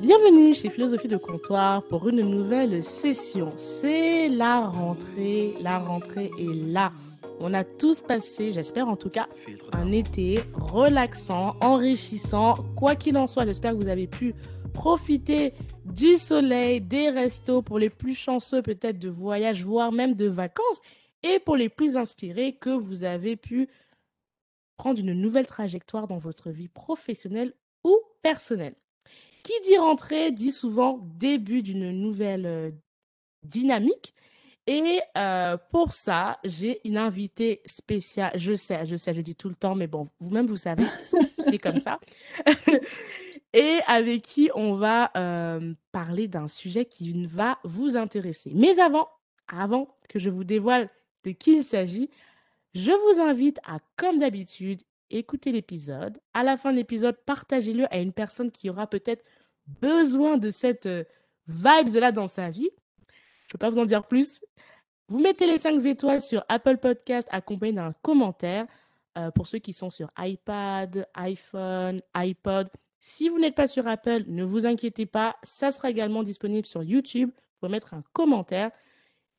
Bienvenue chez Philosophie de Comptoir pour une nouvelle session. C'est la rentrée, la rentrée est là. On a tous passé, j'espère en tout cas, un été relaxant, enrichissant. Quoi qu'il en soit, j'espère que vous avez pu profiter du soleil, des restos, pour les plus chanceux peut-être de voyages, voire même de vacances, et pour les plus inspirés que vous avez pu prendre une nouvelle trajectoire dans votre vie professionnelle ou personnelle. Qui dit rentrée dit souvent début d'une nouvelle euh, dynamique. Et euh, pour ça, j'ai une invitée spéciale. Je sais, je sais, je dis tout le temps, mais bon, vous-même, vous savez, c'est comme ça. et avec qui on va euh, parler d'un sujet qui va vous intéresser. Mais avant, avant que je vous dévoile de qui il s'agit, je vous invite à, comme d'habitude, écouter l'épisode. À la fin de l'épisode, partagez-le à une personne qui aura peut-être besoin de cette euh, vibe-là dans sa vie. Je ne peux pas vous en dire plus. Vous mettez les 5 étoiles sur Apple Podcast accompagné d'un commentaire euh, pour ceux qui sont sur iPad, iPhone, iPod. Si vous n'êtes pas sur Apple, ne vous inquiétez pas, ça sera également disponible sur YouTube. Vous pouvez mettre un commentaire.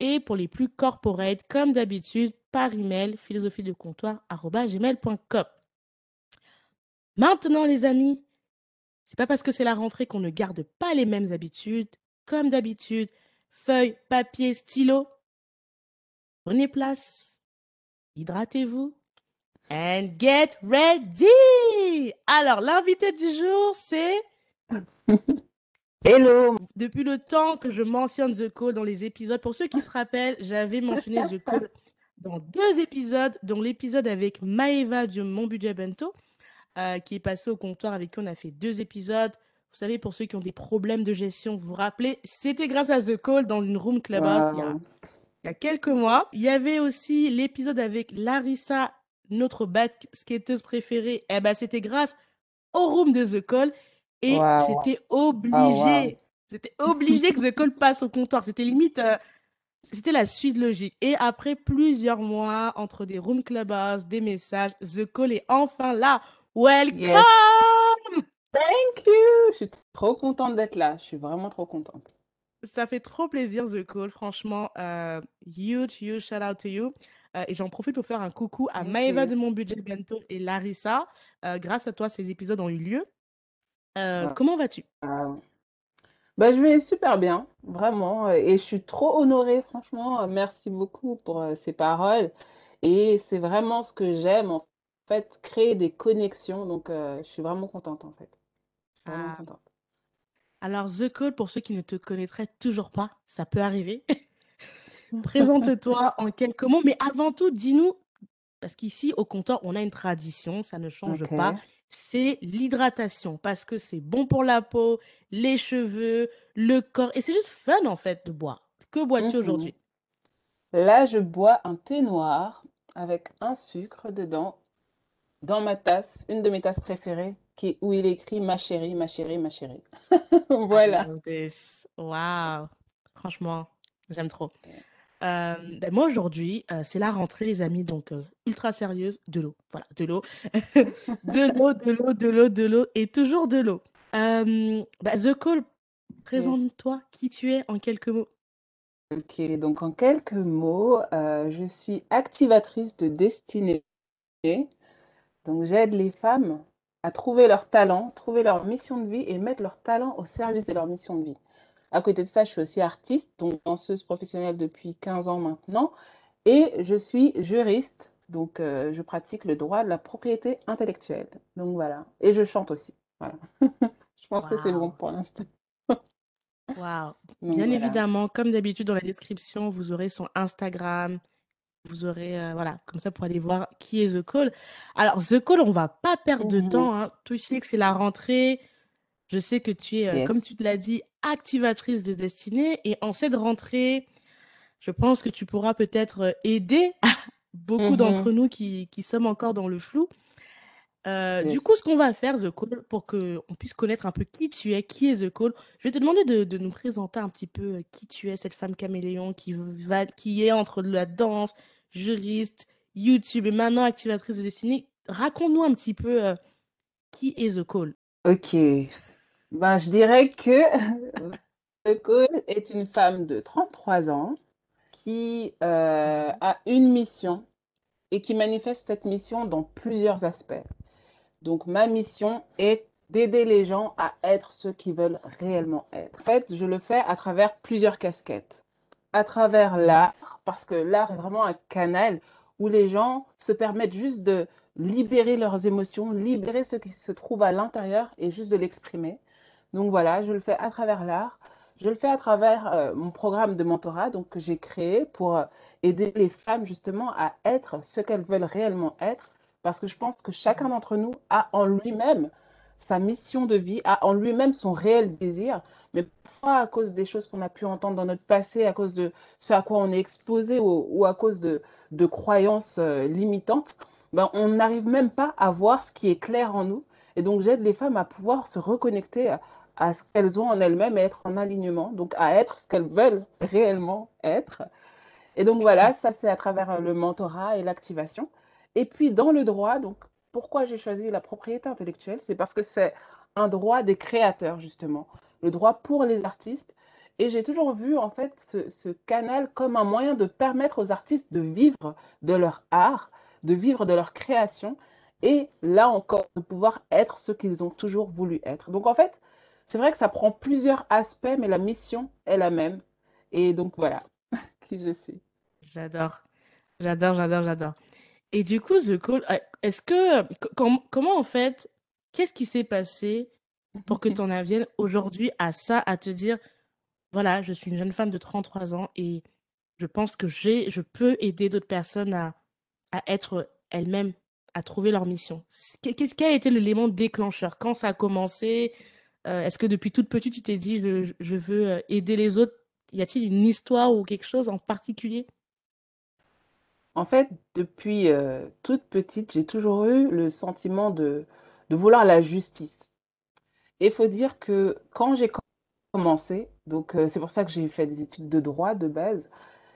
Et pour les plus corporate, comme d'habitude, par email, philosophie de comptoir.gmail.com. Maintenant, les amis, c'est pas parce que c'est la rentrée qu'on ne garde pas les mêmes habitudes. Comme d'habitude, feuilles, papier, stylo. Prenez place, hydratez-vous and get ready. Alors, l'invité du jour, c'est Hello. Depuis le temps que je mentionne The Call dans les épisodes, pour ceux qui se rappellent, j'avais mentionné The Call dans deux épisodes, dont l'épisode avec Maeva du Mon Budget Bento, euh, qui est passé au comptoir avec qui on a fait deux épisodes. Vous savez, pour ceux qui ont des problèmes de gestion, vous vous rappelez, c'était grâce à The Call dans une room clubhouse il, y a, il y a quelques mois. Il y avait aussi l'épisode avec Larissa, notre skateuse préférée. Eh ben, c'était grâce au room de The Call. Et j'étais ah, obligée, j'étais obligée que The Call passe au comptoir. C'était limite, euh, c'était la suite logique. Et après plusieurs mois, entre des room clubhouse, des messages, The Call est enfin là. Welcome! Thank you! Je suis trop contente d'être là. Je suis vraiment trop contente. Ça fait trop plaisir, The Call. Franchement, euh, huge, huge shout out to you. Euh, et j'en profite pour faire un coucou à Maeva de Mon Budget Bento et Larissa. grâce à toi, ces épisodes ont eu lieu. Euh, comment vas-tu? Ah bah, je vais super bien, vraiment. Euh, et je suis trop honorée, franchement. Euh, merci beaucoup pour ces paroles. Et c'est vraiment ce que j'aime, en fait, créer des connexions. Donc, je suis vraiment contente, en fait. Ah. Alors, The Call, pour ceux qui ne te connaîtraient toujours pas, ça peut arriver. Présente-toi en quelques mots, mais avant tout, dis-nous, parce qu'ici, au comptoir, on a une tradition, ça ne change pas c'est l'hydratation parce que c'est bon pour la peau, les cheveux, le corps. Et c'est juste fun en fait de boire. Que bois-tu mmh aujourd'hui? Là, je bois un thé noir avec un sucre dedans dans ma tasse, une de mes tasses préférées, qui où il écrit ma chérie, ma chérie, ma chérie. Voilà. Waouh! Franchement, j'aime trop. Euh, ben, moi aujourd'hui, euh, c'est la rentrée les amis, donc euh, ultra sérieuse, de l'eau. Voilà, de l'eau. de l'eau, de l'eau, de l'eau, de l'eau et toujours de l'eau. Ben, The Call, présente-toi qui tu es en quelques mots? Ok, donc en quelques mots, je suis activatrice de destinée. Donc j'aide les femmes à trouver leur talent, trouver leur mission de vie et mettre leur talent au service de leur mission de vie. À côté de ça, je suis aussi artiste, donc danseuse professionnelle depuis 15 ans maintenant. Et je suis juriste, donc euh, je pratique le droit de la propriété intellectuelle. Donc voilà. Et je chante aussi. Voilà. je pense que c'est bon pour l'instant. Waouh. Bien évidemment, comme d'habitude dans la description, vous aurez son Instagram. Vous aurez, euh, voilà, comme ça pour aller voir qui est The Call. Alors, The Call, on va pas perdre de mmh temps. Hein. Tu sais que c'est la rentrée. Je sais que tu es, euh, comme tu te l'as dit, activatrice de destinée. Et en cette rentrée, je pense que tu pourras peut-être euh, aider beaucoup d'entre mmh nous qui, qui, sommes encore dans le flou. Euh, du coup, ce qu'on va faire, The Call, pour qu'on puisse connaître un peu qui tu es, qui est The Call, je vais te demander de, de, nous présenter un petit peu qui tu es, cette femme caméléon qui, va, qui est entre la danse, juriste, YouTube et maintenant activatrice de destinée. Raconte-nous un petit peu qui est The Call. Ok, Ben, je dirais que Cole est une femme de 33 ans qui euh, Mhm. a une mission et qui manifeste cette mission dans plusieurs aspects. Donc, ma mission est d'aider les gens à être ceux qu'ils veulent réellement être. En fait, je le fais à travers plusieurs casquettes. À travers l'art, parce que l'art est vraiment un canal où les gens se permettent juste de libérer leurs émotions, libérer ce qui se trouve à l'intérieur et juste de l'exprimer. Donc voilà, je le fais à travers l'art. Je le fais à travers euh, mon programme de mentorat donc, que j'ai créé pour euh, aider les femmes justement à être ce qu'elles veulent réellement être. Parce que je pense que chacun d'entre nous a en lui-même sa mission de vie, a en lui-même son réel désir. Mais parfois, à cause des choses qu'on a pu entendre dans notre passé, à cause de ce à quoi on est exposé ou, à cause de, de croyances euh, limitantes, ben, on n'arrive même pas à voir ce qui est clair en nous. Et donc, j'aide les femmes à pouvoir se reconnecter à, à ce qu'elles ont en elles-mêmes et être en alignement, donc à être ce qu'elles veulent réellement être. Et donc voilà, ça c'est à travers euh, le mentorat et l'activation. Et puis dans le droit, donc pourquoi j'ai choisi la propriété intellectuelle? C'est parce que c'est un droit des créateurs justement, le droit pour les artistes. Et j'ai toujours vu en fait ce, ce canal comme un moyen de permettre aux artistes de vivre de leur art, de vivre de leur création et là encore de pouvoir être ce qu'ils ont toujours voulu être. Donc en fait, c'est vrai que ça prend plusieurs aspects, mais la mission est la même. Et donc voilà qui je suis. J'adore, j'adore, j'adore, j'adore. Et du coup, The Call, euh, est-ce que, co- com- comment en fait, qu'est-ce qui s'est passé pour que tu en viennes aujourd'hui à ça, à te dire, voilà, je suis une jeune femme de 33 ans et je pense que j'ai, je peux aider d'autres personnes à, à être elles-mêmes, à trouver leur mission. Qu'est-ce, quel a été l'élément déclencheur? Quand ça a commencé? Euh, est-ce que depuis toute petite, tu t'es dit, je, je veux euh, aider les autres? Y a-t-il une histoire ou quelque chose en particulier? En fait, depuis euh, toute petite, j'ai toujours eu le sentiment de, vouloir la justice. Et il faut dire que quand j'ai commencé, donc euh, c'est pour ça que j'ai fait des études de droit de base,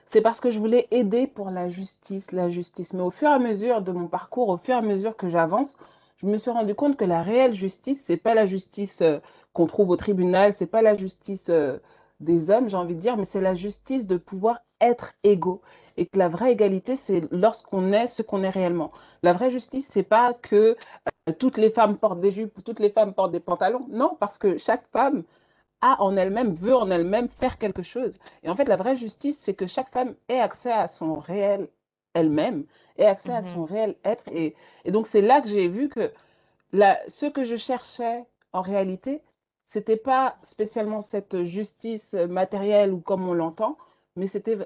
c'est parce que je voulais aider pour la justice, la justice. Mais au fur et à mesure de mon parcours, au fur et à mesure que j'avance, je me suis rendu compte que la réelle justice, c'est pas la justice euh, qu'on trouve au tribunal, c'est pas la justice des hommes, j'ai envie de dire, mais c'est la justice de pouvoir être égaux. Et que la vraie égalité, c'est lorsqu'on est ce qu'on est réellement. La vraie justice, c'est pas que euh, toutes les femmes portent des jupes ou toutes les femmes portent des pantalons. Non, parce que chaque femme a en elle-même, veut en elle-même faire quelque chose. Et en fait, la vraie justice, c'est que chaque femme ait accès à son réel elle-même, ait accès à son réel être. Et, et donc, c'est là que j'ai vu que la, ce que je cherchais en réalité, c'était pas spécialement cette justice matérielle ou comme on l'entend, mais c'était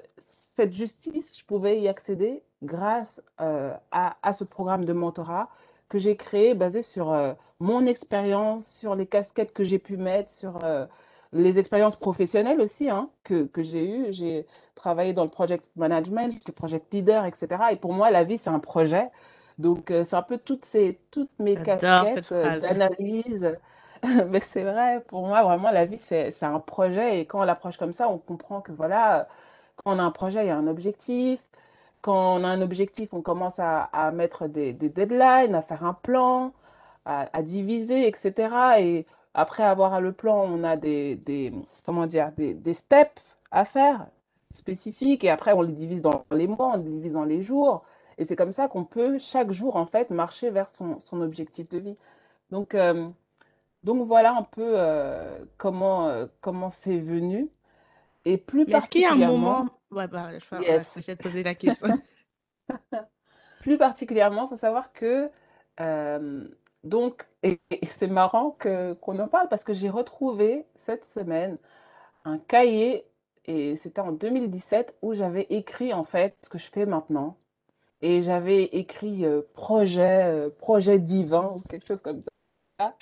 cette justice, je pouvais y accéder grâce euh, à, à, ce programme de mentorat que j'ai créé basé sur euh, mon expérience, sur les casquettes que j'ai pu mettre, sur euh, les expériences professionnelles aussi hein, que, que j'ai eues. J'ai travaillé dans le project management, j'étais project leader, etc. Et pour moi, la vie, c'est un projet. Donc, c'est un peu toutes, ces, toutes mes casquettes d'analyse. Mais c'est vrai, pour moi, vraiment, la vie, c'est, c'est un projet. Et quand on l'approche comme ça, on comprend que voilà, quand on a un projet, il y a un objectif. Quand on a un objectif, on commence à, à mettre des, des deadlines, à faire un plan, à, diviser, etc. Et après avoir le plan, on a des, des comment dire, des, des steps à faire spécifiques. Et après, on les divise dans les mois, on les divise dans les jours. Et c'est comme ça qu'on peut chaque jour, en fait, marcher vers son, son objectif de vie. Donc, euh, donc voilà un peu euh, comment euh, comment c'est venu. Et plus est-ce qu'il y a un moment... Ouais, bah, je vais yes, de poser la question. plus particulièrement, il faut savoir que euh, donc et, et c'est marrant que qu'on en parle parce que j'ai retrouvé cette semaine un cahier et c'était en 2017 où j'avais écrit en fait ce que je fais maintenant et j'avais écrit projet projet divin ou quelque chose comme ça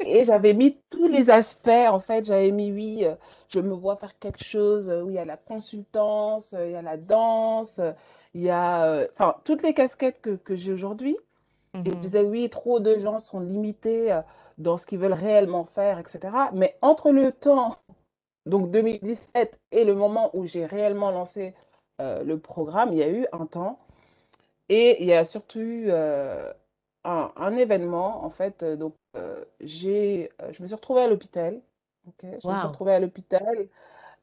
Et j'avais mis tous les aspects, en fait, j'avais mis, oui, euh, je me vois faire quelque chose euh, où il y a la consultance, euh, il y a la danse, il y a, enfin, toutes les casquettes que, que j'ai aujourd'hui. Et je Mhm, disais, oui, trop de gens sont limités dans ce qu'ils veulent réellement faire, etc. Mais entre le temps, donc 2017, et le moment où j'ai réellement lancé euh, le programme, il y a eu un temps. Et il y a surtout eu euh, un, un événement, en fait. euh, Donc, euh, j'ai, euh, je me suis retrouvée à l'hôpital. ok Je me suis retrouvée à l'hôpital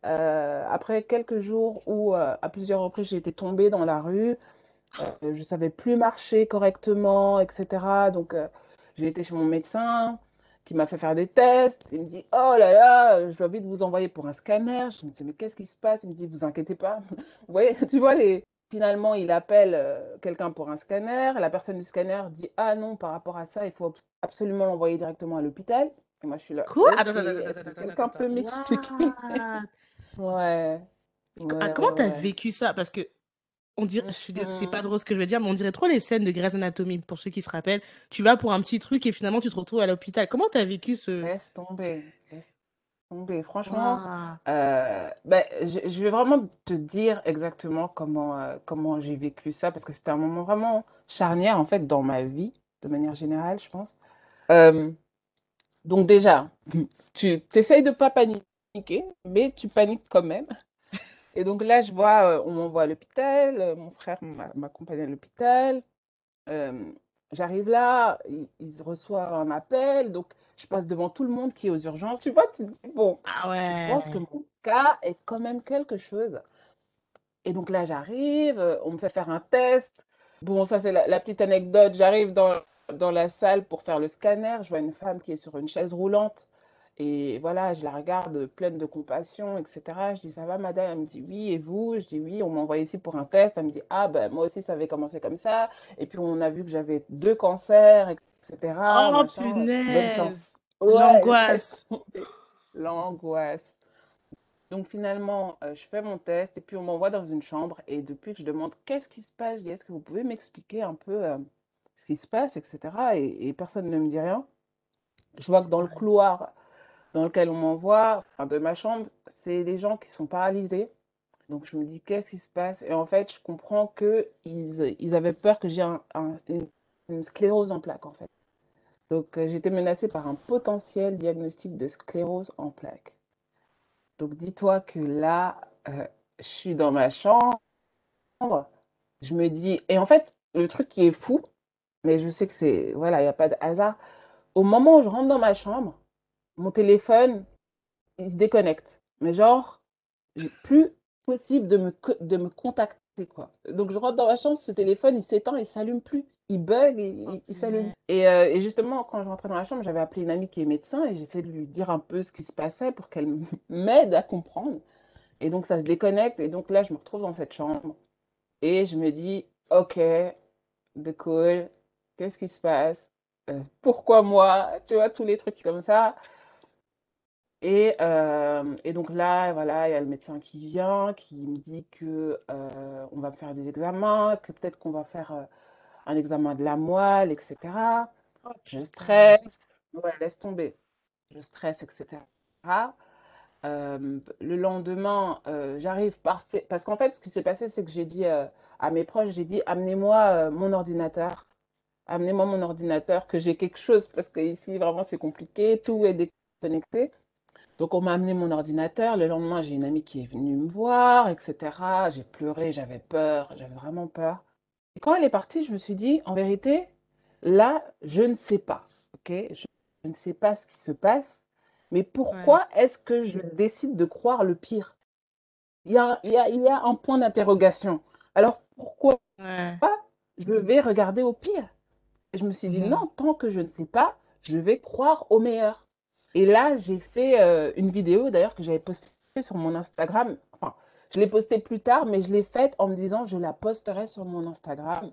après quelques jours où, à plusieurs reprises, j'ai été tombée dans la rue. Je savais plus marcher correctement, etc. Donc, j'ai été chez mon médecin qui m'a fait faire des tests. Il me dit, oh là là, je dois vite vous envoyer pour un scanner. Je me dis, mais qu'est-ce qui se passe? Il me dit, vous inquiétez pas. Vous voyez, tu vois, les... finalement, il appelle euh, quelqu'un pour un scanner. La personne du scanner dit, ah non, par rapport à ça, il faut absolument l'envoyer directement à l'hôpital. Et moi, je suis là, Quoi? quelqu'un peut m'expliquer? Ouais, ah, ouais, comment t'as vécu ça? Parce que on dirait, je suis dé- c'est pas drôle ce que je veux dire, mais on dirait trop les scènes de Grey's Anatomy, pour ceux qui se rappellent. Tu vas pour un petit truc et finalement tu te retrouves à l'hôpital. Comment t'as vécu ce... Laisse tomber, tomber. Franchement, euh, ben, je, je vais vraiment te dire exactement comment, euh, comment j'ai vécu ça, parce que c'était un moment vraiment charnière, en fait, dans ma vie, de manière générale, je pense. Euh, donc déjà, tu t'essayes de pas paniquer, mais tu paniques quand même. Et donc là, je vois, euh, on m'envoie à l'hôpital, euh, mon frère m'a- m'accompagne à l'hôpital. Euh, j'arrive là, il, il reçoit un appel, donc je passe devant tout le monde qui est aux urgences. Tu vois, tu te dis, bon, Ah je pense que mon cas est quand même quelque chose. Et donc là, j'arrive, euh, on me fait faire un test. Bon, ça, c'est la, la petite anecdote. J'arrive dans, dans la salle pour faire le scanner. Je vois une femme qui est sur une chaise roulante. Et voilà, je la regarde pleine de compassion, etc. Je dis, ça va, madame? Elle me dit, oui, et vous? Je dis, oui, on m'a envoyé ici pour un test. Elle me dit, ah, ben, moi aussi, ça avait commencé comme ça. Et puis, on a vu que j'avais deux cancers, etc. Oh Machin. Punaise. Ouais, L'angoisse. L'angoisse. Donc finalement, euh, je fais mon test et puis on m'envoie dans une chambre et depuis que je demande qu'est-ce qui se passe, je dis est-ce que vous pouvez m'expliquer un peu euh, ce qui se passe, etc. Et, et personne ne me dit rien. Je vois que dans le couloir dans lequel on m'envoie, enfin, de ma chambre, c'est des gens qui sont paralysés. Donc je me dis qu'est-ce qui se passe? Et en fait, je comprends que ils, avaient peur que j'ai un- un- une, sclérose en plaques en fait. Donc euh, j'étais menacée par un potentiel diagnostic de sclérose en plaques. Donc dis-toi que là, euh, je suis dans ma chambre, je me dis, et en fait, le truc qui est fou, mais je sais que c'est, voilà, il n'y a pas de hasard, au moment où je rentre dans ma chambre, mon téléphone, il se déconnecte. Mais genre, j'ai plus possible de me, de me contacter, quoi. Donc je rentre dans ma chambre, ce téléphone, il s'éteint, il s'allume plus. Il bug, il, il- il s'allume. Et, euh, et justement, quand je rentrais dans la chambre, j'avais appelé une amie qui est médecin et j'essayais de lui dire un peu ce qui se passait pour qu'elle m'aide à comprendre. Et donc ça se déconnecte et donc là, je me retrouve dans cette chambre et je me dis, ok, de cool, qu'est-ce qui se passe? Euh, pourquoi moi? Tu vois, tous les trucs comme ça. Et, euh, et donc là, voilà, il y a le médecin qui vient, qui me dit que euh, on va me faire des examens, que peut-être qu'on va faire euh, un examen de la moelle, etc. Oh Je stresse, ouais, laisse tomber. Je stresse, etc. Euh, le lendemain, j'arrive parfait. Parce qu'en fait, ce qui s'est passé, c'est que j'ai dit à mes proches, j'ai dit, amenez-moi mon ordinateur. Amenez-moi mon ordinateur, que j'ai quelque chose, parce que ici, vraiment, c'est compliqué, tout est déconnecté. Donc, on m'a amené mon ordinateur. Le lendemain, j'ai une amie qui est venue me voir, etc. J'ai pleuré, j'avais peur, j'avais vraiment peur. Et quand elle est partie, je me suis dit, en vérité, là, je ne sais pas, ok? Je, je ne sais pas ce qui se passe, mais Ouais. pourquoi est-ce que je décide de croire le pire? Il y a, il y a, il y a un point d'interrogation. Alors, pourquoi Ouais. je vais regarder au pire? Et je me suis dit, non, tant que je ne sais pas, je vais croire au meilleur. Et là, j'ai fait euh, une vidéo d'ailleurs que j'avais postée sur mon Instagram. Enfin, je l'ai postée plus tard, mais je l'ai faite en me disant je la posterai sur mon Instagram.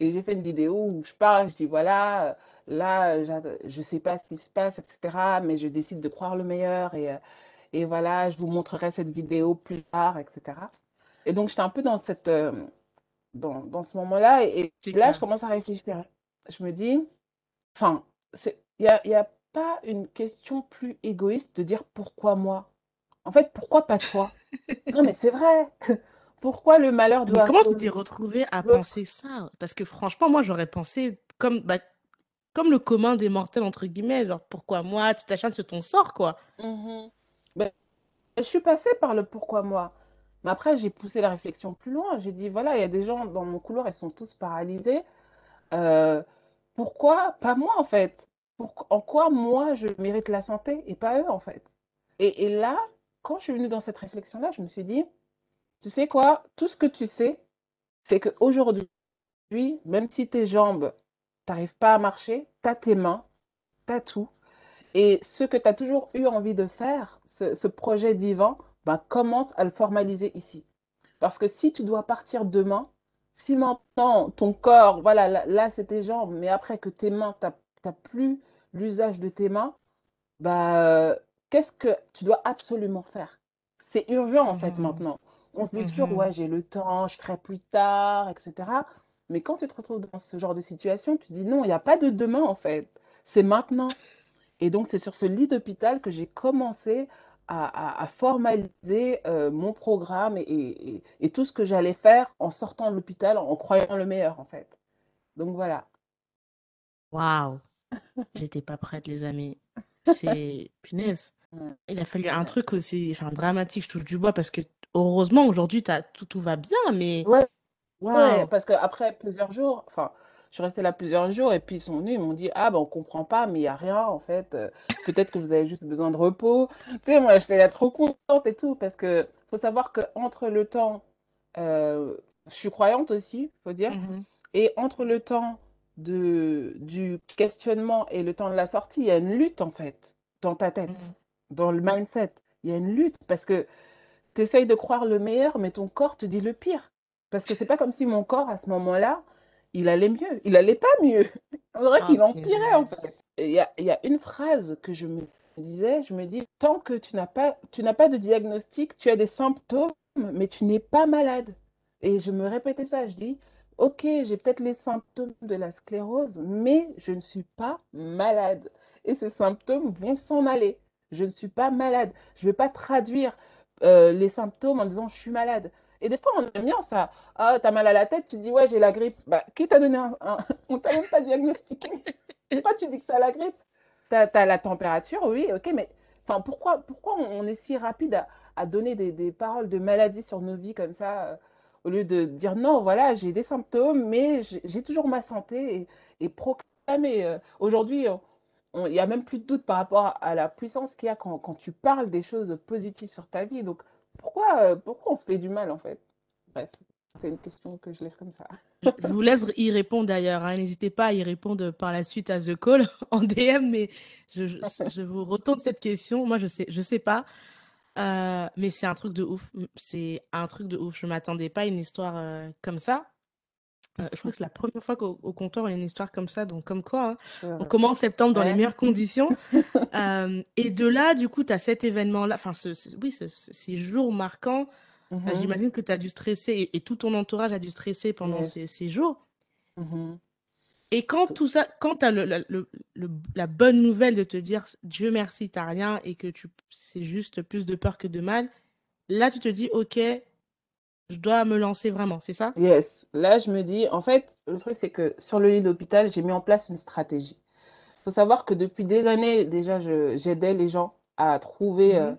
Et j'ai fait une vidéo où je parle, je dis voilà, euh, là, euh, je sais pas ce qui se passe, etc. Mais je décide de croire le meilleur. Et, et voilà, je vous montrerai cette vidéo plus tard, etc. Et donc, j'étais un peu dans cette, dans, dans ce moment-là. Et, là, je commence à réfléchir. Je me dis, enfin, il y a, y a pas une question plus égoïste de dire pourquoi moi? En fait, pourquoi pas toi? Non, mais c'est vrai. Pourquoi le malheur Mais doit comment tu t'es retrouvé à penser ça? Parce que franchement, moi, j'aurais pensé comme, bah, comme le commun des mortels, entre guillemets, genre, pourquoi moi? Tu t'acharnes sur ton sort, quoi. Mhm. Ben, je suis passée par le pourquoi moi. Mais après, j'ai poussé la réflexion plus loin. J'ai dit, voilà, il y a des gens dans mon couloir, ils sont tous paralysés. Euh, pourquoi pas moi en fait? En quoi moi je mérite la santé et pas eux en fait? Et, là, quand je suis venue dans cette réflexion-là, je me suis dit, tu sais quoi? Tout ce que tu sais, c'est qu'aujourd'hui, même si tes jambes, t'arrives pas à marcher, t'as tes mains, t'as tout. Et ce que tu as toujours eu envie de faire, ce, projet divin, ben, commence à le formaliser ici. Parce que si tu dois partir demain, si maintenant ton corps, voilà, là, c'est tes jambes, mais après que tes mains, tu n'as plus l'usage de tes mains, bah, qu'est-ce que tu dois absolument faire? C'est urgent en fait Mhm, maintenant. On se dit toujours, mhm. ouais, j'ai le temps, je ferai plus tard, etc. Mais quand tu te retrouves dans ce genre de situation, tu dis non, il n'y a pas de demain en fait. C'est maintenant. Et donc, c'est sur ce lit d'hôpital que j'ai commencé à, à- à formaliser euh, mon programme et, et- et tout ce que j'allais faire en sortant de l'hôpital en, croyant le meilleur, en fait. Donc voilà. Waouh, j'étais pas prête, les amis. C'est punaise. Il a fallu un truc aussi, enfin dramatique, je touche du bois parce que heureusement aujourd'hui tout, tout va bien, mais Ouais, ouais, parce qu'après plusieurs jours, enfin, je suis restée là plusieurs jours et puis ils sont venus, ils m'ont dit, ah ben on comprend pas, mais il n'y a rien en fait. euh, peut-être que vous avez juste besoin de repos. Tu sais, moi j'étais là trop contente et tout, parce que faut savoir que entre le temps, euh, je suis croyante aussi, faut dire. Mhm, Et entre le temps de, du questionnement et le temps de la sortie, il y a une lutte en fait, dans ta tête, mhm. dans le mindset. Il y a une lutte parce que tu essayes de croire le meilleur, mais ton corps te dit le pire. Parce que c'est pas comme si mon corps, à ce moment-là, il allait mieux. Il allait pas mieux. On dirait Ah, qu'il empirait en fait. Il y a, il y a une phrase que je me disais, je me dis, tant que tu n'as pas, tu n'as pas de diagnostic, tu as des symptômes, mais tu n'es pas malade. Et je me répétais ça, je dis, ok, j'ai peut-être les symptômes de la sclérose, mais je ne suis pas malade. Et ces symptômes vont s'en aller. Je ne suis pas malade. Je ne vais pas traduire euh, les symptômes en disant je suis malade. Et des fois, on aime bien ça. Ah, t'as mal à la tête, tu dis ouais, j'ai la grippe. Bah, qui t'a donné un, un... On t'a même pas diagnostiqué. Pourquoi tu dis que t'as la grippe? T'as, t'as la température, oui, ok, mais pourquoi, pourquoi on est si rapide à, donner des, des paroles de maladie sur nos vies comme ça, au lieu de dire non, voilà, j'ai des symptômes, mais j'ai toujours ma santé et, et proclamer. euh, Aujourd'hui, il n'y a même plus de doute par rapport à, la puissance qu'il y a quand, quand tu parles des choses positives sur ta vie. Donc, pourquoi, euh, pourquoi on se fait du mal en fait? Bref, c'est une question que je laisse comme ça. Je je vous laisse y répondre d'ailleurs, hein. N'hésitez pas à y répondre par la suite à The Call en DM, mais je, je, je vous retourne cette question. Moi, je sais, je sais pas, euh, mais c'est un truc de ouf. C'est un truc de ouf. Je m'attendais pas à une histoire euh, comme ça. Euh, je crois que c'est la première fois qu'au au comptoir, on a une histoire comme ça. Donc, comme quoi, hein, on commence septembre dans les meilleures conditions. Et de là, du coup, tu as cet événement-là, enfin, ce, ce- oui, ce- ce- ces jours marquants. Mhm. J'imagine que tu as dû stresser et, et tout ton entourage a dû stresser pendant ces, Yes. ces jours. Mhm. Et quand Tout- ça, quand tu as le, le- le- le- la bonne nouvelle de te dire Dieu merci, t'as rien et que tu c'est juste plus de peur que de mal, là, tu te dis, OK, je dois me lancer vraiment, c'est ça? Yes. Là, je me dis, en fait, le truc, c'est que sur le lit d'hôpital, j'ai mis en place une stratégie. Il faut savoir que depuis des années, déjà, j'aidais les gens à trouver euh, Mhm,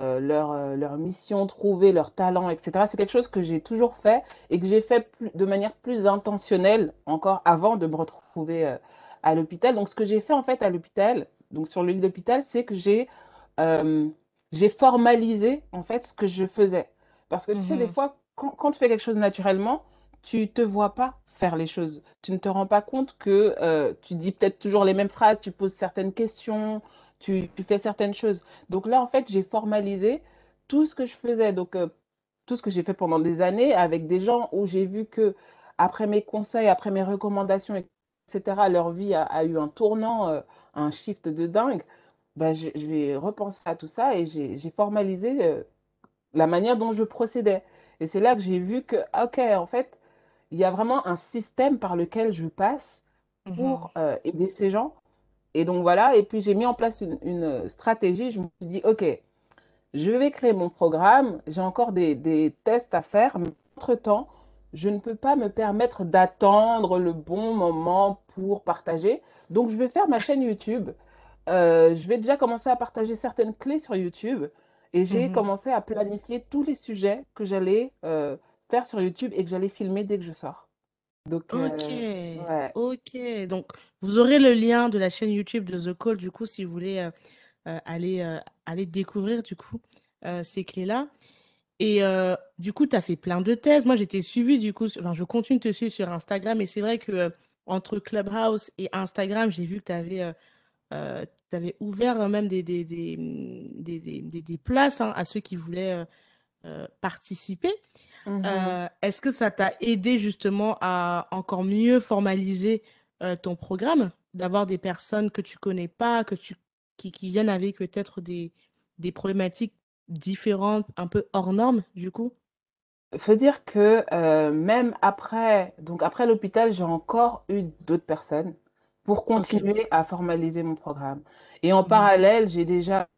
euh, leur, euh, leur mission, trouver leur talent, etc. C'est quelque chose que j'ai toujours fait et que j'ai fait plus- de manière plus intentionnelle encore avant de me retrouver euh, à l'hôpital. Donc, ce que j'ai fait en fait à l'hôpital, donc sur le lit d'hôpital, c'est que j'ai euh, j'ai formalisé en fait ce que je faisais. Parce que tu sais, des mhm, fois, quand, quand tu fais quelque chose naturellement, tu te vois pas faire les choses. Tu ne te rends pas compte que euh, tu dis peut-être toujours les mêmes phrases, tu poses certaines questions, tu, tu fais certaines choses. Donc là, en fait, j'ai formalisé tout ce que je faisais. Donc, euh, tout ce que j'ai fait pendant des années avec des gens où j'ai vu que, après mes conseils, après mes recommandations, etc., leur vie a, a eu un tournant, euh, un shift de dingue. Ben, je, je vais repenser à tout ça et j'ai formalisé euh, la manière dont je procédais. Et c'est là que j'ai vu que, ok, en fait, il y a vraiment un système par lequel je passe mhm, pour euh, aider ces gens. Et donc voilà, et puis j'ai mis en place une, une stratégie. Je me suis dit, ok, je vais créer mon programme. J'ai encore des, des tests à faire. Mais entre-temps, je ne peux pas me permettre d'attendre le bon moment pour partager. Donc, je vais faire ma chaîne YouTube. Euh, je vais déjà commencer à partager certaines clés sur YouTube. Et j'ai mhm. commencé à planifier tous les sujets que j'allais euh, faire sur YouTube et que j'allais filmer dès que je sors. Donc, Ok, euh, ouais. ok. Donc, vous aurez le lien de la chaîne YouTube de The Call, du coup, si vous voulez euh, euh, aller, euh, aller découvrir, du coup, euh, ces clés-là. Et euh, du coup, tu as fait plein de thèses. Moi, j'étais suivie, du coup, sur- enfin, je continue de te suivre sur Instagram. Et c'est vrai que euh, entre Clubhouse et Instagram, j'ai vu que tu avais, ouvert euh, même des, des, des, des, des- des- des places hein, à ceux qui voulaient euh, euh, participer. Mhm. Euh, est-ce que ça t'a aidé justement à encore mieux formaliser euh, ton programme, d'avoir des personnes que tu connais pas, que tu, qui, qui viennent avec peut-être des, des problématiques différentes, un peu hors normes, du coup? Faut dire que euh, même après, donc après l'hôpital, j'ai encore eu d'autres personnes pour continuer à formaliser mon programme. Et en Mhm. parallèle, j'ai déjà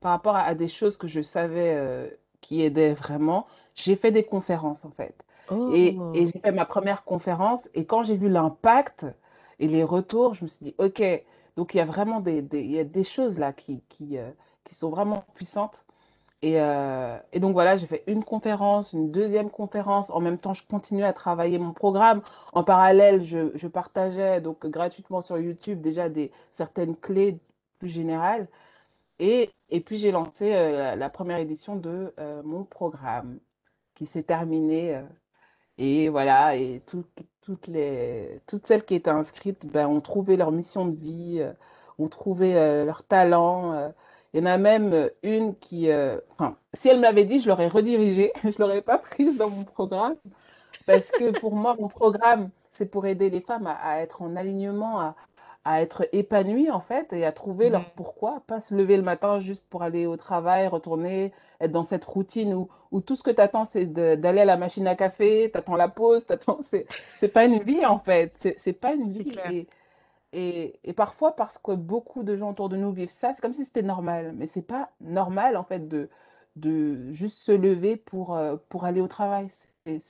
par rapport à, à des choses que je savais euh, qui aidaient vraiment, j'ai fait des conférences en fait. Et, et Oh. j'ai fait ma première conférence et quand j'ai vu l'impact et les retours, je me suis dit, OK, donc il y a vraiment des, des- il y a des choses là qui, qui, euh, qui sont vraiment puissantes. Et, euh, et donc voilà, j'ai fait une conférence, une deuxième conférence. En même temps, je continuais à travailler mon programme. En parallèle, je, je partageais donc gratuitement sur YouTube déjà des certaines clés plus générales. Et, et puis j'ai lancé euh, la, la première édition de mon programme qui s'est terminée. euh, et voilà, et tout- tout- toutes les, toutes celles qui étaient inscrites ben, ont trouvé leur mission de vie, euh, ont trouvé euh, leur talent. Il y en a même une qui, euh, enfin, si elle me l'avait dit, je l'aurais redirigée, je l'aurais pas prise dans mon programme. Parce que pour moi, mon programme, c'est pour aider les femmes à, à être en alignement, à, à être épanouies en fait, et à trouver leur Mhm. pourquoi, pas se lever le matin juste pour aller au travail, retourner, être dans cette routine où, où tout ce que tu attends, c'est d'aller à la machine à café, tu attends la pause, t'attends, c'est, pas une vie en fait, c'est, pas une vie. Et, et, et parfois, parce que beaucoup de gens autour de nous vivent ça, c'est comme si c'était normal, mais c'est pas normal en fait de, de juste se lever pour, euh, pour aller au travail. Il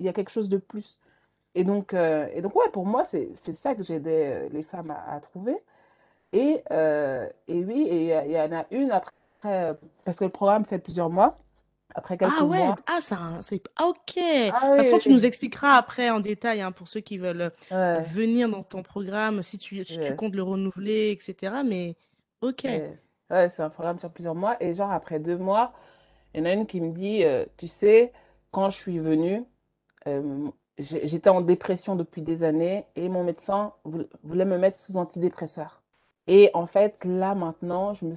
y a quelque chose de plus. Et donc, euh, et donc ouais, pour moi, c'est ça que j'aidais euh, les femmes à, à trouver. Et, euh, et oui, et il y, a- il y en a une après, parce que le programme fait plusieurs mois, après quelques Ah ouais, mois. ah, ça, c'est... ah, ok. De toute Ah façon, oui, tu nous expliqueras après en détail hein, pour ceux qui veulent euh, ouais, venir dans ton programme, si tu, tu ouais, comptes le renouveler, etc. Mais ok. ouais. Ouais, c'est un programme sur plusieurs mois. Et genre, après deux mois, il y en a une qui me dit, euh, tu sais, quand je suis venue, euh, j'étais en dépression depuis des années et mon médecin voul- voulait me mettre sous antidépresseur. Et en fait, là, maintenant, je me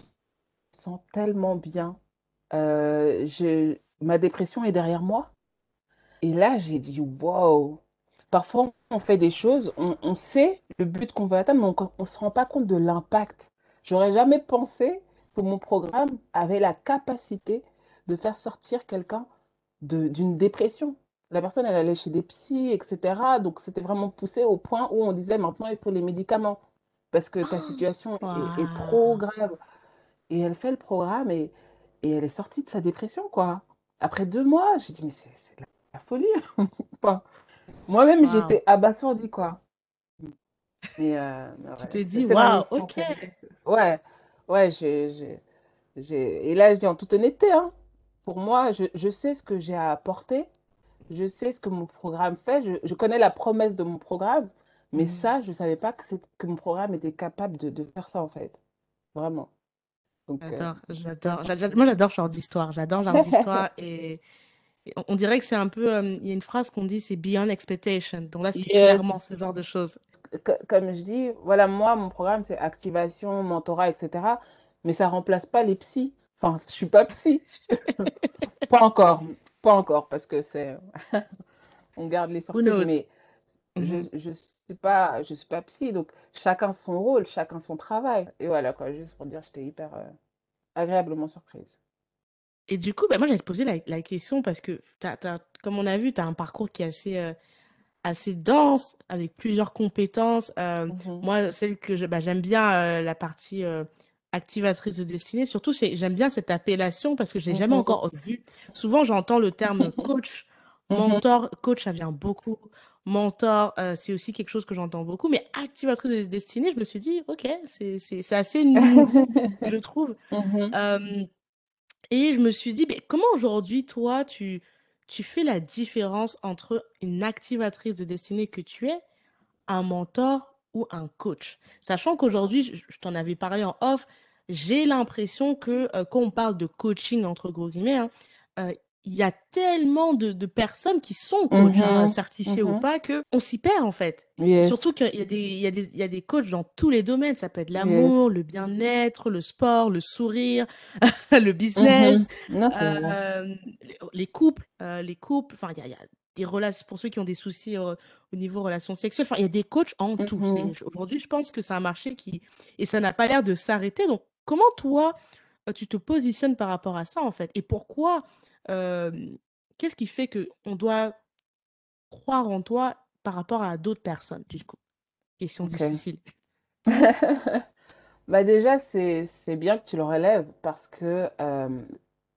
sens tellement bien. Euh, je, ma dépression est derrière moi. Et là, j'ai dit, wow. Parfois, on fait des choses, on, on sait le but qu'on veut atteindre, mais on ne se rend pas compte de l'impact. J'aurais jamais pensé que mon programme avait la capacité de faire sortir quelqu'un d'une dépression. La personne, elle allait chez des psys, etc. Donc, c'était vraiment poussé au point où on disait, maintenant, il faut les médicaments parce que ta situation est, est trop grave. Et elle fait le programme et, et elle est sortie de sa dépression, quoi. Après deux mois, j'ai dit, mais c'est de la folie. Enfin, moi-même, j'étais abasourdie, quoi. Mais, euh, mais Tu t'es dit, waouh, ok. Ouais, ouais, j'ai, j'ai, j'ai- Et là, je dis en toute honnêteté, hein, pour moi, je, je sais ce que j'ai à apporter, je sais ce que mon programme fait, je, je connais la promesse de mon programme, mais Mhm. ça, je ne savais pas que, que mon programme était capable de, de faire ça, en fait. Vraiment. Donc, euh, J'adore, j'adore. Moi, j'adore ce genre d'histoire. J'adore ce genre d'histoire. Et, et on, on dirait que c'est un peu. euh, Il y a une phrase qu'on dit, c'est beyond expectation. Donc là, c'était clairement Yes, ce genre de choses. co- comme je dis, voilà, moi, mon programme, c'est activation, mentorat, etc. Mais ça remplace pas les psys. Enfin, je suis pas psy. Pas encore. Pas encore, parce que c'est, on garde les Who surprises. knows? Mais je, Mhm. je suis pas, je suis pas psy. Donc, chacun son rôle, chacun son travail. Et voilà, quoi, juste pour dire, j'étais hyper euh, agréablement surprise. Et du coup, bah, moi, j'allais te poser la, la question parce que, t'as- comme on a vu, tu as un parcours qui est assez, euh, assez dense, avec plusieurs compétences. Euh, Mhm, moi, celle que bah, j'aime bien, la partie activatrice de destinée. Surtout, j'aime bien cette appellation parce que je l'ai jamais mhm, encore vue. Souvent, j'entends le terme coach, mhm. mentor. Coach, ça vient beaucoup. Mentor, euh, c'est aussi quelque chose que j'entends beaucoup. Mais activatrice de destinée, je me suis dit, OK, c'est, assez nouveau, je trouve. Mhm, Euh, et je me suis dit, mais comment aujourd'hui, toi, tu tu fais la différence entre une activatrice de destinée que tu es, un mentor ou un coach? Sachant qu'aujourd'hui, je, t'en avais parlé en off, j'ai l'impression que euh, quand on parle de coaching, entre gros guillemets, hein, euh, il y a tellement de, personnes qui sont coachs, hein, mm-hmm. certifiés ou mm-hmm. pas, que on s'y perd en fait. Surtout qu'il y, a des, il y, a des, il y a des coachs dans tous les domaines. Ça peut être l'amour, le bien-être, le sport, le sourire, le business, mm-hmm. euh, les couples, euh, les couples. Enfin, il y a, des relations pour ceux qui ont des soucis au niveau relations sexuelles. Enfin, il y a des coachs en tout. Aujourd'hui, je pense que c'est un marché qui et ça n'a pas l'air de s'arrêter. Donc, comment toi euh, tu te positionnes par rapport à ça en fait Et pourquoi qu'est-ce qui fait qu'on doit croire en toi par rapport à d'autres personnes, du coup? Question difficile. bah déjà, c'est bien que tu le relèves parce que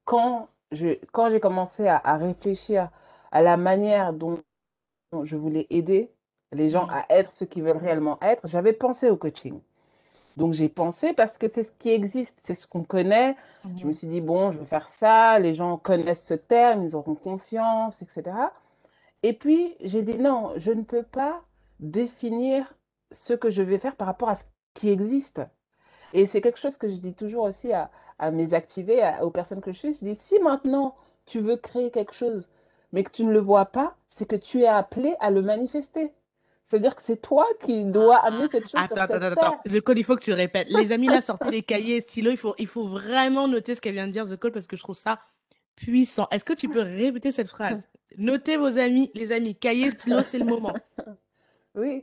quand j'ai quand commencé à, à, réfléchir à la manière dont, je voulais aider les gens à être ce qu'ils veulent réellement être, j'avais pensé au coaching. Donc j'ai pensé parce que c'est ce qui existe, c'est ce qu'on connaît. Je me mhm. suis dit, bon, je vais faire ça, les gens connaissent ce terme, ils auront confiance, etc. Et puis j'ai dit, non, je ne peux pas définir ce que je vais faire par rapport à ce qui existe. Et c'est quelque chose que je dis toujours aussi à, mes activés, aux personnes que je suis. Je dis, si maintenant tu veux créer quelque chose, mais que tu ne le vois pas, c'est que tu es appelé à le manifester. C'est-à-dire que c'est toi qui dois amener cette chose attends, sur attends, cette attends, The Call, il faut que tu répètes. Les amis, là, sortez les cahiers et stylos. Il faut, il faut vraiment noter ce qu'elle vient de dire, The Call, parce que je trouve ça puissant. Est-ce que tu peux répéter cette phrase? Notez vos amis, les amis. Cahiers, stylos, c'est le moment. Oui.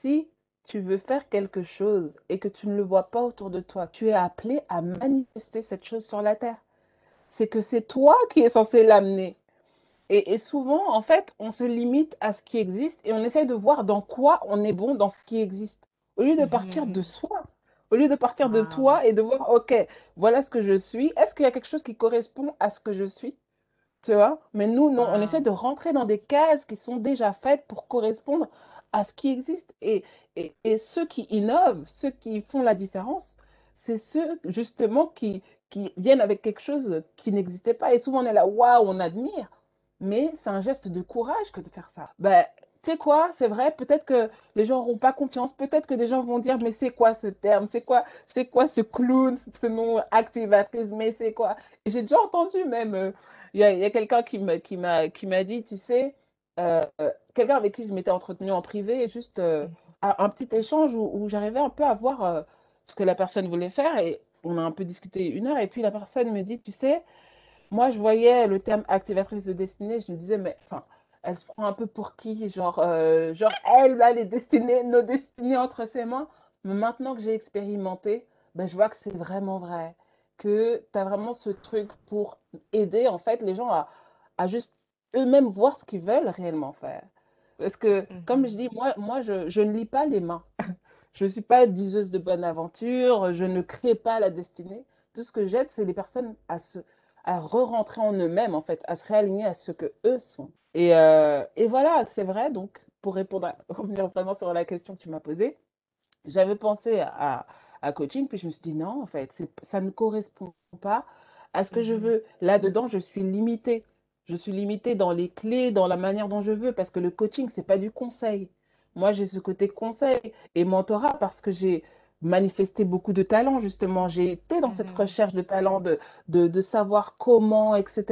Si tu veux faire quelque chose et que tu ne le vois pas autour de toi, tu es appelé à manifester cette chose sur la terre. C'est que c'est toi qui es censé l'amener. Et, souvent, en fait, on se limite à ce qui existe et on essaye de voir dans quoi on est bon dans ce qui existe. Au lieu de partir de mmh. soi, au lieu de partir de toi et de voir, OK, voilà ce que je suis. Est-ce qu'il y a quelque chose qui correspond à ce que je suis? Tu vois? Mais nous, non, on essaie de rentrer dans des cases qui sont déjà faites pour correspondre à ce qui existe. Et, et, et ceux qui innovent, ceux qui font la différence, c'est ceux justement qui, qui viennent avec quelque chose qui n'existait pas. Et souvent, on est là, waouh, on admire mais c'est un geste de courage que de faire ça. Ben, tu sais quoi, c'est vrai, peut-être que les gens n'auront pas confiance, peut-être que des gens vont dire, mais c'est quoi ce terme, c'est quoi, c'est quoi ce clown, ce nom activatrice, mais c'est quoi? J'ai déjà entendu même, euh, il y a, quelqu'un qui m'a, qui, m'a, qui m'a dit, tu sais, euh, quelqu'un avec qui je m'étais entretenue en privé, juste euh, un petit échange où, où j'arrivais un peu à voir ce que la personne voulait faire et on a un peu discuté une heure et puis la personne me dit, tu sais, moi, je voyais le terme activatrice de destinée, je me disais, mais enfin, elle se prend un peu pour qui? Genre, euh, genre elle a les destinées, nos destinées entre ses mains. Mais maintenant que j'ai expérimenté, ben, je vois que c'est vraiment vrai. Que tu as vraiment ce truc pour aider, en fait, les gens à, à juste eux-mêmes voir ce qu'ils veulent réellement faire. Parce que, comme je dis, moi, moi je, je ne lis pas les mains. je ne suis pas diseuse de bonne aventure, je ne crée pas la destinée. Tout ce que j'aide, c'est les personnes à se, à re-rentrer en eux-mêmes, en fait, à se réaligner à ce que eux sont. Et, euh, et voilà, c'est vrai. Donc, pour répondre, à, revenir vraiment sur la question que tu m'as posée, j'avais pensé à, à, coaching, puis je me suis dit non, en fait, ça ne correspond pas à ce que je mmh veux. Là-dedans, je suis limitée. Je suis limitée dans les clés, dans la manière dont je veux, parce que le coaching, c'est pas du conseil. Moi, j'ai ce côté conseil et mentorat parce que j'ai manifesté beaucoup de talent, justement. J'ai été dans cette mmh recherche de talent, de, de, savoir comment, etc.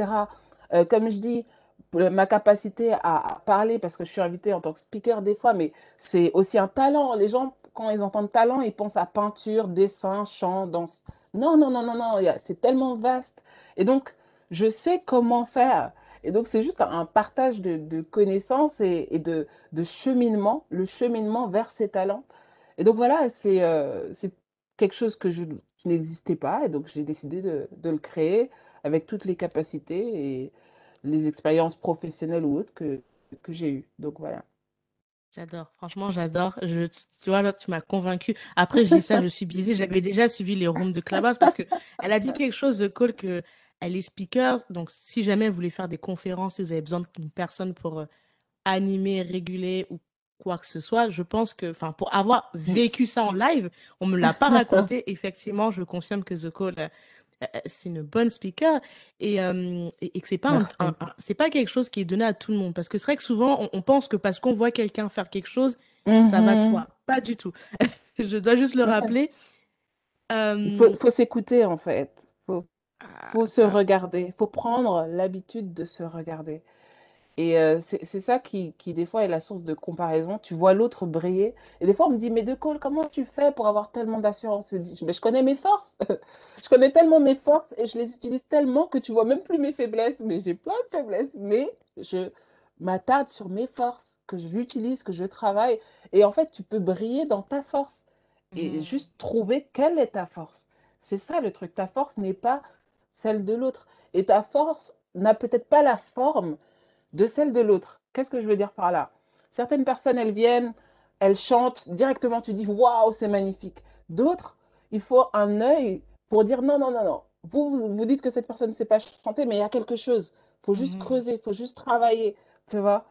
Euh, comme je dis, ma capacité à, parler, parce que je suis invitée en tant que speaker des fois, mais c'est aussi un talent. Les gens, quand ils entendent talent, ils pensent à peinture, dessin, chant, danse. Non, non, non, non, non, c'est tellement vaste. Et donc, je sais comment faire. Et donc, c'est juste un partage de, connaissances et, et de, de, cheminement, le cheminement vers ces talents. Et donc voilà, c'est euh, quelque chose qui n'existait pas. Et donc j'ai décidé de, le créer avec toutes les capacités et les expériences professionnelles ou autres que, j'ai eues. Donc voilà. J'adore, franchement, j'adore. Tu vois, tu m'as convaincu. Après, je dis ça, je suis biaisée. J'avais déjà suivi les rooms de Clubhouse parce que elle a dit quelque chose de cool que elle est speaker. Donc, si jamais vous voulez faire des conférences, si vous avez besoin d'une personne pour euh, animer, réguler ou quoi que ce soit, je pense que, enfin, pour avoir vécu ça en live, on me l'a pas raconté. Effectivement, je confirme que The Call, c'est une bonne speaker et, et, que c'est pas, c'est pas quelque chose qui est donné à tout le monde. Parce que c'est vrai que souvent, on, pense que parce qu'on voit quelqu'un faire quelque chose, ça va de soi. Pas du tout. Je dois juste le rappeler. Il faut, faut s'écouter en fait. Faut, ah, faut se regarder. Faut prendre l'habitude de se regarder. Et euh, c'est ça qui, qui, des fois, est la source de comparaison. Tu vois l'autre briller. Et des fois, on me dit, mais De Cole, comment tu fais pour avoir tellement d'assurance? Mais je connais mes forces. Je connais tellement mes forces et je les utilise tellement que tu vois même plus mes faiblesses. Mais j'ai plein de faiblesses. Mais je m'attarde sur mes forces, que j'utilise, que je travaille. Et en fait, tu peux briller dans ta force et mhm, juste trouver quelle est ta force. C'est ça le truc. Ta force n'est pas celle de l'autre. Et ta force n'a peut-être pas la forme de celle de l'autre. Qu'est-ce que je veux dire par là? Certaines personnes, elles viennent, elles chantent, directement tu dis waouh, c'est magnifique. D'autres, il faut un œil pour dire non, non, non, non. Vous, vous, dites que cette personne ne sait pas chanter, mais il y a quelque chose. Il faut juste mhm, creuser, il faut juste travailler, tu vois.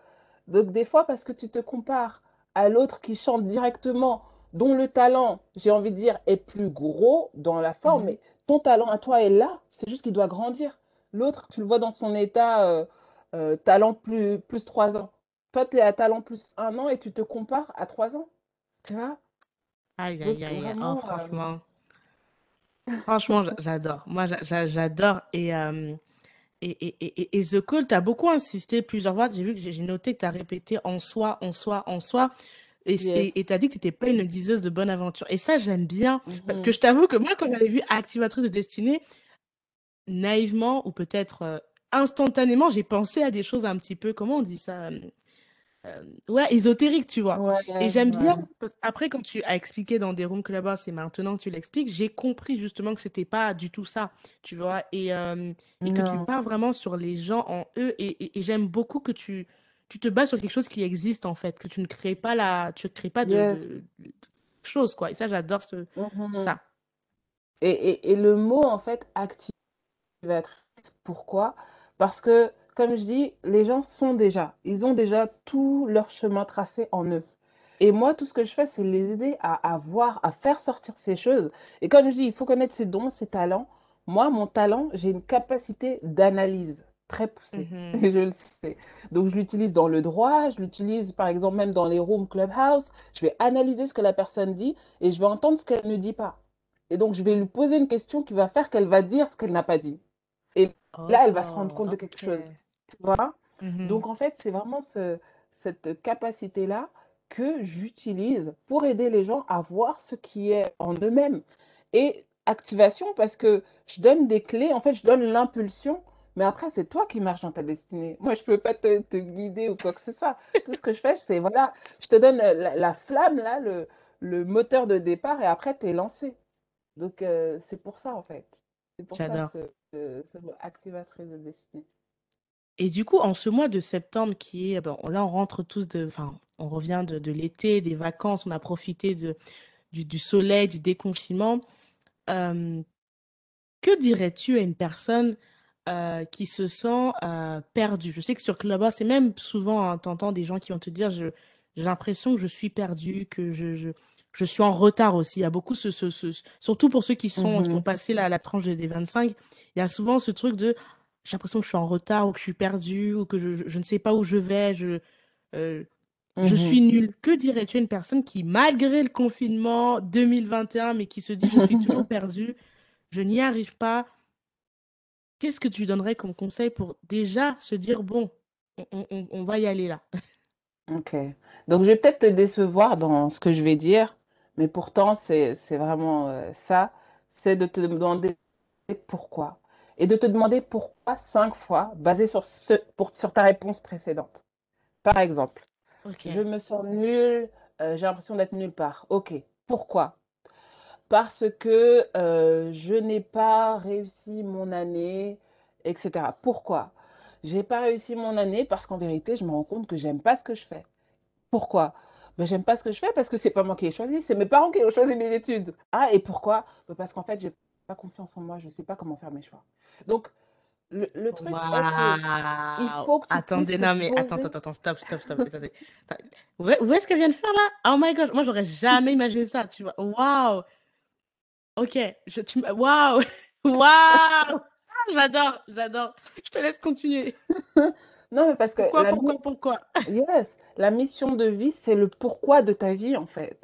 Donc des fois, parce que tu te compares à l'autre qui chante directement, dont le talent, j'ai envie de dire, est plus gros dans la forme, mhm. mais ton talent à toi est là, c'est juste qu'il doit grandir. L'autre, tu le vois dans son état euh, euh, talent plus, plus 3 ans. Toi, tu es à talent plus un an et tu te compares à 3 ans. Tu vois? Aïe, aïe, aïe. Oh, euh, franchement, franchement, j'a- j'adore. Moi, j'a- j'a- j'adore. Et, euh, et, et, et, et- The Call, tu as beaucoup insisté plusieurs fois. J'ai vu que j'ai noté que tu as répété en soi, en soi, en soi. Et et tu as dit que tu n'étais pas une diseuse de bonne aventure. Et ça, j'aime bien. Parce que Mhm. je t'avoue que moi, quand j'avais vu Activatrice de destinée, naïvement ou peut-être euh, instantanément, j'ai pensé à des choses un petit peu, comment on dit ça? euh, euh, ouais, ésotérique, tu vois. Ouais, Et j'aime bien, parce après, quand tu as expliqué dans des rooms clubhouse et maintenant que tu l'expliques, j'ai compris justement que c'était pas du tout ça, tu vois, et, euh, et que tu pars vraiment sur les gens en eux, et, et- et j'aime beaucoup que tu, tu te bases sur quelque chose qui existe en fait, que tu ne crées pas la, tu ne crées pas de, Yes. de, de choses, quoi. Et ça, j'adore ce, Mhm. ça. Et, le mot, en fait, activatrice, pourquoi? Parce que, comme je dis, les gens sont déjà, ils ont déjà tout leur chemin tracé en eux. Et moi, tout ce que je fais, c'est les aider à, à voir, à faire sortir ces choses. Et comme je dis, il faut connaître ses dons, ses talents. Moi, mon talent, j'ai une capacité d'analyse très poussée. Et je le sais. Donc, je l'utilise dans le droit, je l'utilise par exemple même dans les rooms clubhouse. Je vais analyser ce que la personne dit et je vais entendre ce qu'elle ne dit pas. Et donc, je vais lui poser une question qui va faire qu'elle va dire ce qu'elle n'a pas dit. Là, elle va se rendre Oh, compte de quelque chose. Tu vois? Mhm. Donc, en fait, c'est vraiment ce, cette capacité-là que j'utilise pour aider les gens à voir ce qui est en eux-mêmes. Et activation, parce que je donne des clés, en fait, je donne l'impulsion, mais après, c'est toi qui marches dans ta destinée. Moi, je ne peux pas te, te guider ou quoi que ce soit. Tout ce que je fais, c'est, voilà, je te donne la, la flamme, là, le, le moteur de départ, et après, tu es lancé. Donc, euh, c'est pour ça, en fait. C'est pour ça, J'adore. Mot activatrice de destinée. Et du coup, en ce mois de septembre qui est, bon, là, on rentre tous de, enfin, on revient de, l'été, des vacances, on a profité de, du, soleil, du déconfinement. Que dirais-tu à une personne euh, qui se sent euh, perdue? Je sais que sur Clubhouse, c'est même souvent, hein, t'entends des gens qui vont te dire, j'ai l'impression que je suis perdue, que je, je suis en retard aussi. Il y a beaucoup, ce, ce, ce- surtout pour ceux qui sont, qui ont Mhm, passé la, la tranche des 25, il y a souvent ce truc de, j'ai l'impression que je suis en retard ou que je suis perdue ou que je, je, ne sais pas où je vais, je, euh, je suis mhm. nulle. Que dirais-tu à une personne qui, malgré le confinement 2021, mais qui se dit, je suis toujours perdue, je n'y arrive pas? Qu'est-ce que tu donnerais comme conseil pour déjà se dire, bon, on, on- on- on va y aller là? Ok. Donc, je vais peut-être te décevoir dans ce que je vais dire, mais pourtant, c'est, vraiment euh, ça, c'est de te demander pourquoi. Et de te demander pourquoi cinq fois, basé sur, ce, pour, sur ta réponse précédente. Par exemple, je me sens nulle, euh, j'ai l'impression d'être nulle part. Ok. Pourquoi? Parce que euh, je n'ai pas réussi mon année, etc. Pourquoi? J'ai pas réussi mon année parce qu'en vérité, je me rends compte que j'aime pas ce que je fais. Pourquoi? Ben, j'aime pas ce que je fais parce que c'est pas moi qui ai choisi, c'est mes parents qui ont choisi mes études. Ah, et pourquoi? Ben, parce qu'en fait, j'ai pas confiance en moi, je sais pas comment faire mes choix. Donc, le, le truc que il faut que tu Attendez, te non, mais attends, poser. attends, attends, stop, stop, stop. Attendez. Attends. Vous voyez vous voyez ce qu'elle vient de faire là? Oh my God, moi j'aurais jamais imaginé ça, tu vois. Waouh! Ok, je, tu, waouh! Waouh! J'adore, j'adore. Je te laisse continuer. Non, mais parce que Pourquoi, pourquoi, pourquoi? yes, la mission de vie, c'est le pourquoi de ta vie, en fait.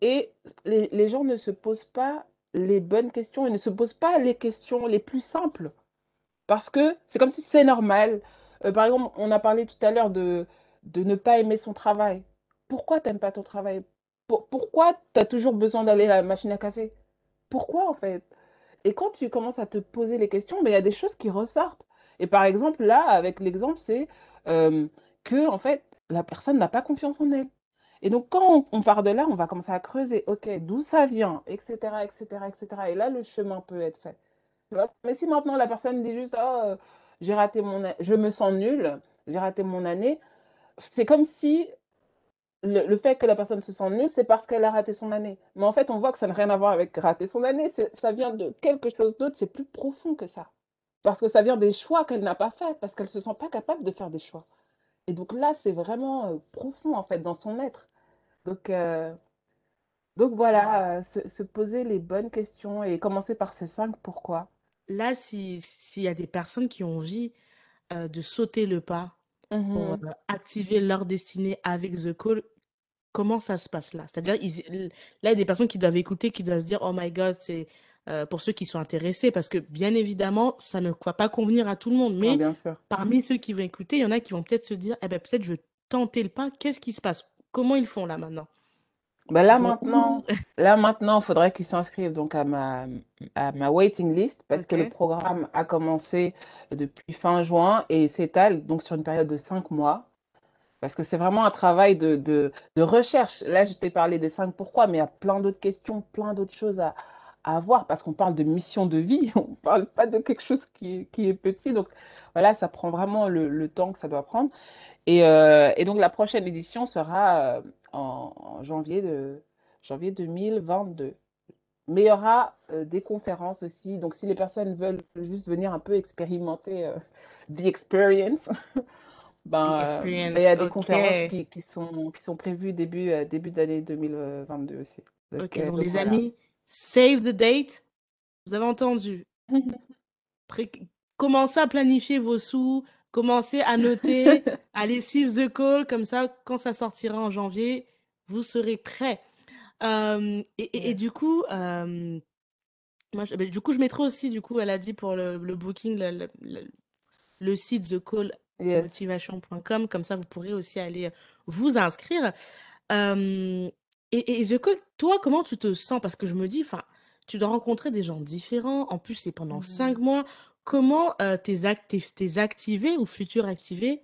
Et les, gens ne se posent pas les bonnes questions et ne se posent pas les questions les plus simples. Parce que c'est comme si c'est normal. Euh, par exemple, on a parlé tout à l'heure de, ne pas aimer son travail. Pourquoi t'aimes pas ton travail? Pour- pourquoi tu as toujours besoin d'aller à la machine à café? Pourquoi, en fait? Et quand tu commences à te poser les questions, ben, il y a des choses qui ressortent. Et par exemple, là, avec l'exemple, c'est euh, que, en fait, la personne n'a pas confiance en elle. Et donc, quand on, part de là, on va commencer à creuser, OK, d'où ça vient, etc., etc., etc. Et là, le chemin peut être fait. Mais si maintenant la personne dit juste, oh, euh, j'ai raté mon, je me sens nulle, j'ai raté mon année, c'est comme si le, le fait que la personne se sent nulle, c'est parce qu'elle a raté son année. Mais en fait, on voit que ça n'a rien à voir avec rater son année. Ça vient de quelque chose d'autre, c'est plus profond que ça. Parce que ça vient des choix qu'elle n'a pas fait, parce qu'elle ne se sent pas capable de faire des choix. Et donc là, c'est vraiment profond, en fait, dans son être. Donc, euh, donc voilà, euh, se, se poser les bonnes questions et commencer par ces cinq pourquoi. Là, si, s'il y a des personnes qui ont envie euh, de sauter le pas pour Mhm. activer leur destinée avec The Call, comment ça se passe là? C'est-à-dire, là, il y a des personnes qui doivent écouter, qui doivent se dire, Oh my God, c'est euh, pour ceux qui sont intéressés, parce que bien évidemment, ça ne va pas convenir à tout le monde, mais bien sûr. parmi ceux qui vont écouter, il y en a qui vont peut-être se dire, eh ben, peut-être je vais tenter le pas, qu'est-ce qui se passe? Comment ils font là maintenant? Ben là maintenant, là maintenant, il faudrait qu'ils s'inscrivent donc à ma, à ma waiting list parce que le programme a commencé depuis fin juin et s'étale donc sur une période de cinq mois. Parce que c'est vraiment un travail de, de, de recherche. Là, je t'ai parlé des cinq pourquoi, mais il y a plein d'autres questions, plein d'autres choses à, à voir parce qu'on parle de mission de vie, on ne parle pas de quelque chose qui, est- qui est petit. Donc voilà, ça prend vraiment le, le temps que ça doit prendre. Et, euh, et donc la prochaine édition sera euh, en, en janvier, de, janvier 2022. Mais il y aura euh, des conférences aussi. Donc si les personnes veulent juste venir un peu expérimenter euh, the experience, ben, euh, ben, il y experience, a des conférences qui, qui sont, qui sont prévues début, début d'année 2022 aussi. Donc, Ok, donc donc les voilà. amis, save the date. Vous avez entendu. Pré- commencez à planifier vos sous, commencez à noter, allez suivre The Call, comme ça, quand ça sortira en janvier, vous serez prêts. Euh, et, et- et Yes. du coup, euh, moi, je, du coup, je mettrai aussi, du coup, elle a dit pour le, le booking, le, le- le- le site Yes. thecallmotivation.com, comme ça, vous pourrez aussi aller vous inscrire. Euh, et, et The Call, toi, comment tu te sens? Parce que je me dis, enfin, tu dois rencontrer des gens différents. En plus, c'est pendant cinq mois. Comment euh, tes, act- tes, activés ou futurs activés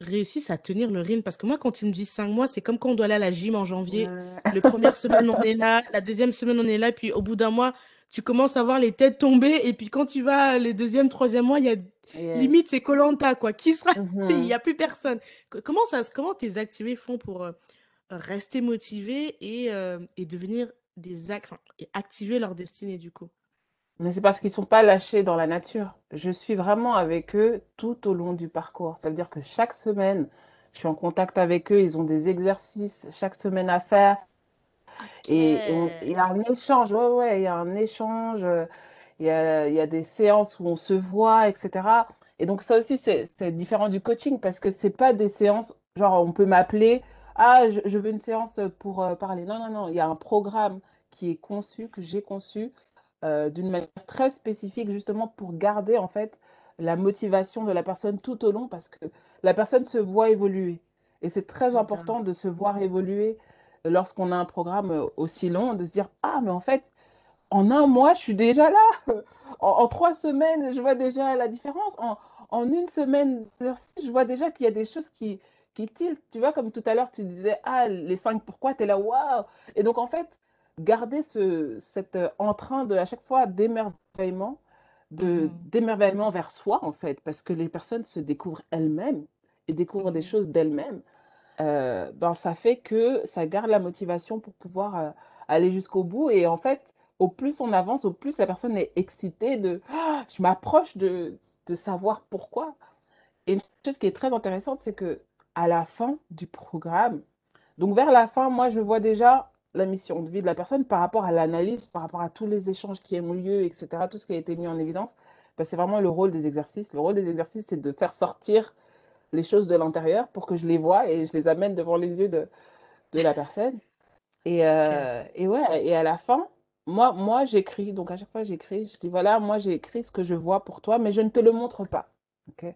réussissent à tenir le rythme? Parce que moi, quand ils me disent cinq mois, c'est comme quand on doit aller à la gym en janvier. Le première semaine, on est là. La deuxième semaine, on est là. Puis au bout d'un mois, tu commences à voir les têtes tomber. Et puis quand tu vas les deuxième, troisième mois, il y a Yes. limite, c'est koh quoi. Qui sera... Il n'y a plus personne. Co- Comment ça, comment tes activés font pour... rester motivés et, euh, et devenir des ac- enfin, et activer leur destinée du coup. Mais c'est parce qu'ils sont pas lâchés dans la nature. Je suis vraiment avec eux tout au long du parcours. Ça veut dire que chaque semaine, je suis en contact avec eux. Ils ont des exercices chaque semaine à faire. Et, il y a un échange. Ouais, ouais, il y a un échange. euh, Il y a, y a des séances où on se voit, etc. Et donc ça aussi, c'est différent du coaching parce que c'est pas des séances, genre on peut m'appeler, ah, je, je veux une séance pour euh, parler. Non, non, non, il y a un programme qui est conçu, que j'ai conçu euh, d'une manière très spécifique justement pour garder en fait la motivation de la personne tout au long parce que la personne se voit évoluer. Et c'est très important de se voir évoluer lorsqu'on a un programme euh, aussi long, de se dire, ah, mais en fait, en un mois, je suis déjà là. En, en trois semaines, je vois déjà la différence. En, en une semaine je vois déjà qu'il y a des choses qui, Tu vois, comme tout à l'heure, tu disais, ah, les cinq pourquoi, tu es là, waouh. Et donc, en fait, garder ce, cet euh, entrain de, à chaque fois, d'émerveillement, de, Mhm, d'émerveillement vers soi, en fait, parce que les personnes se découvrent elles-mêmes et découvrent des mhm, choses d'elles-mêmes euh, ben, ça fait que ça garde la motivation pour pouvoir euh, aller jusqu'au bout. Et en fait, au plus on avance, au plus la personne est excitée de Ah, je m'approche de, de savoir pourquoi. Et une chose qui est très intéressante, c'est que à la fin du programme, donc vers la fin, moi je vois déjà. la mission de vie de la personne par rapport à l'analyse, par rapport à tous les échanges qui ont lieu, etc., tout ce qui a été mis en évidence, ben, c'est vraiment le rôle des exercices. Le rôle des exercices, c'est de faire sortir les choses de l'intérieur pour que je les vois et je les amène devant les yeux de, de la personne. Et, euh, et ouais, et à la fin, moi, moi j'écris. Donc à chaque fois, j'écris. Je dis voilà, moi, j'ai écrit ce que je vois pour toi, mais je ne te le montre pas. ok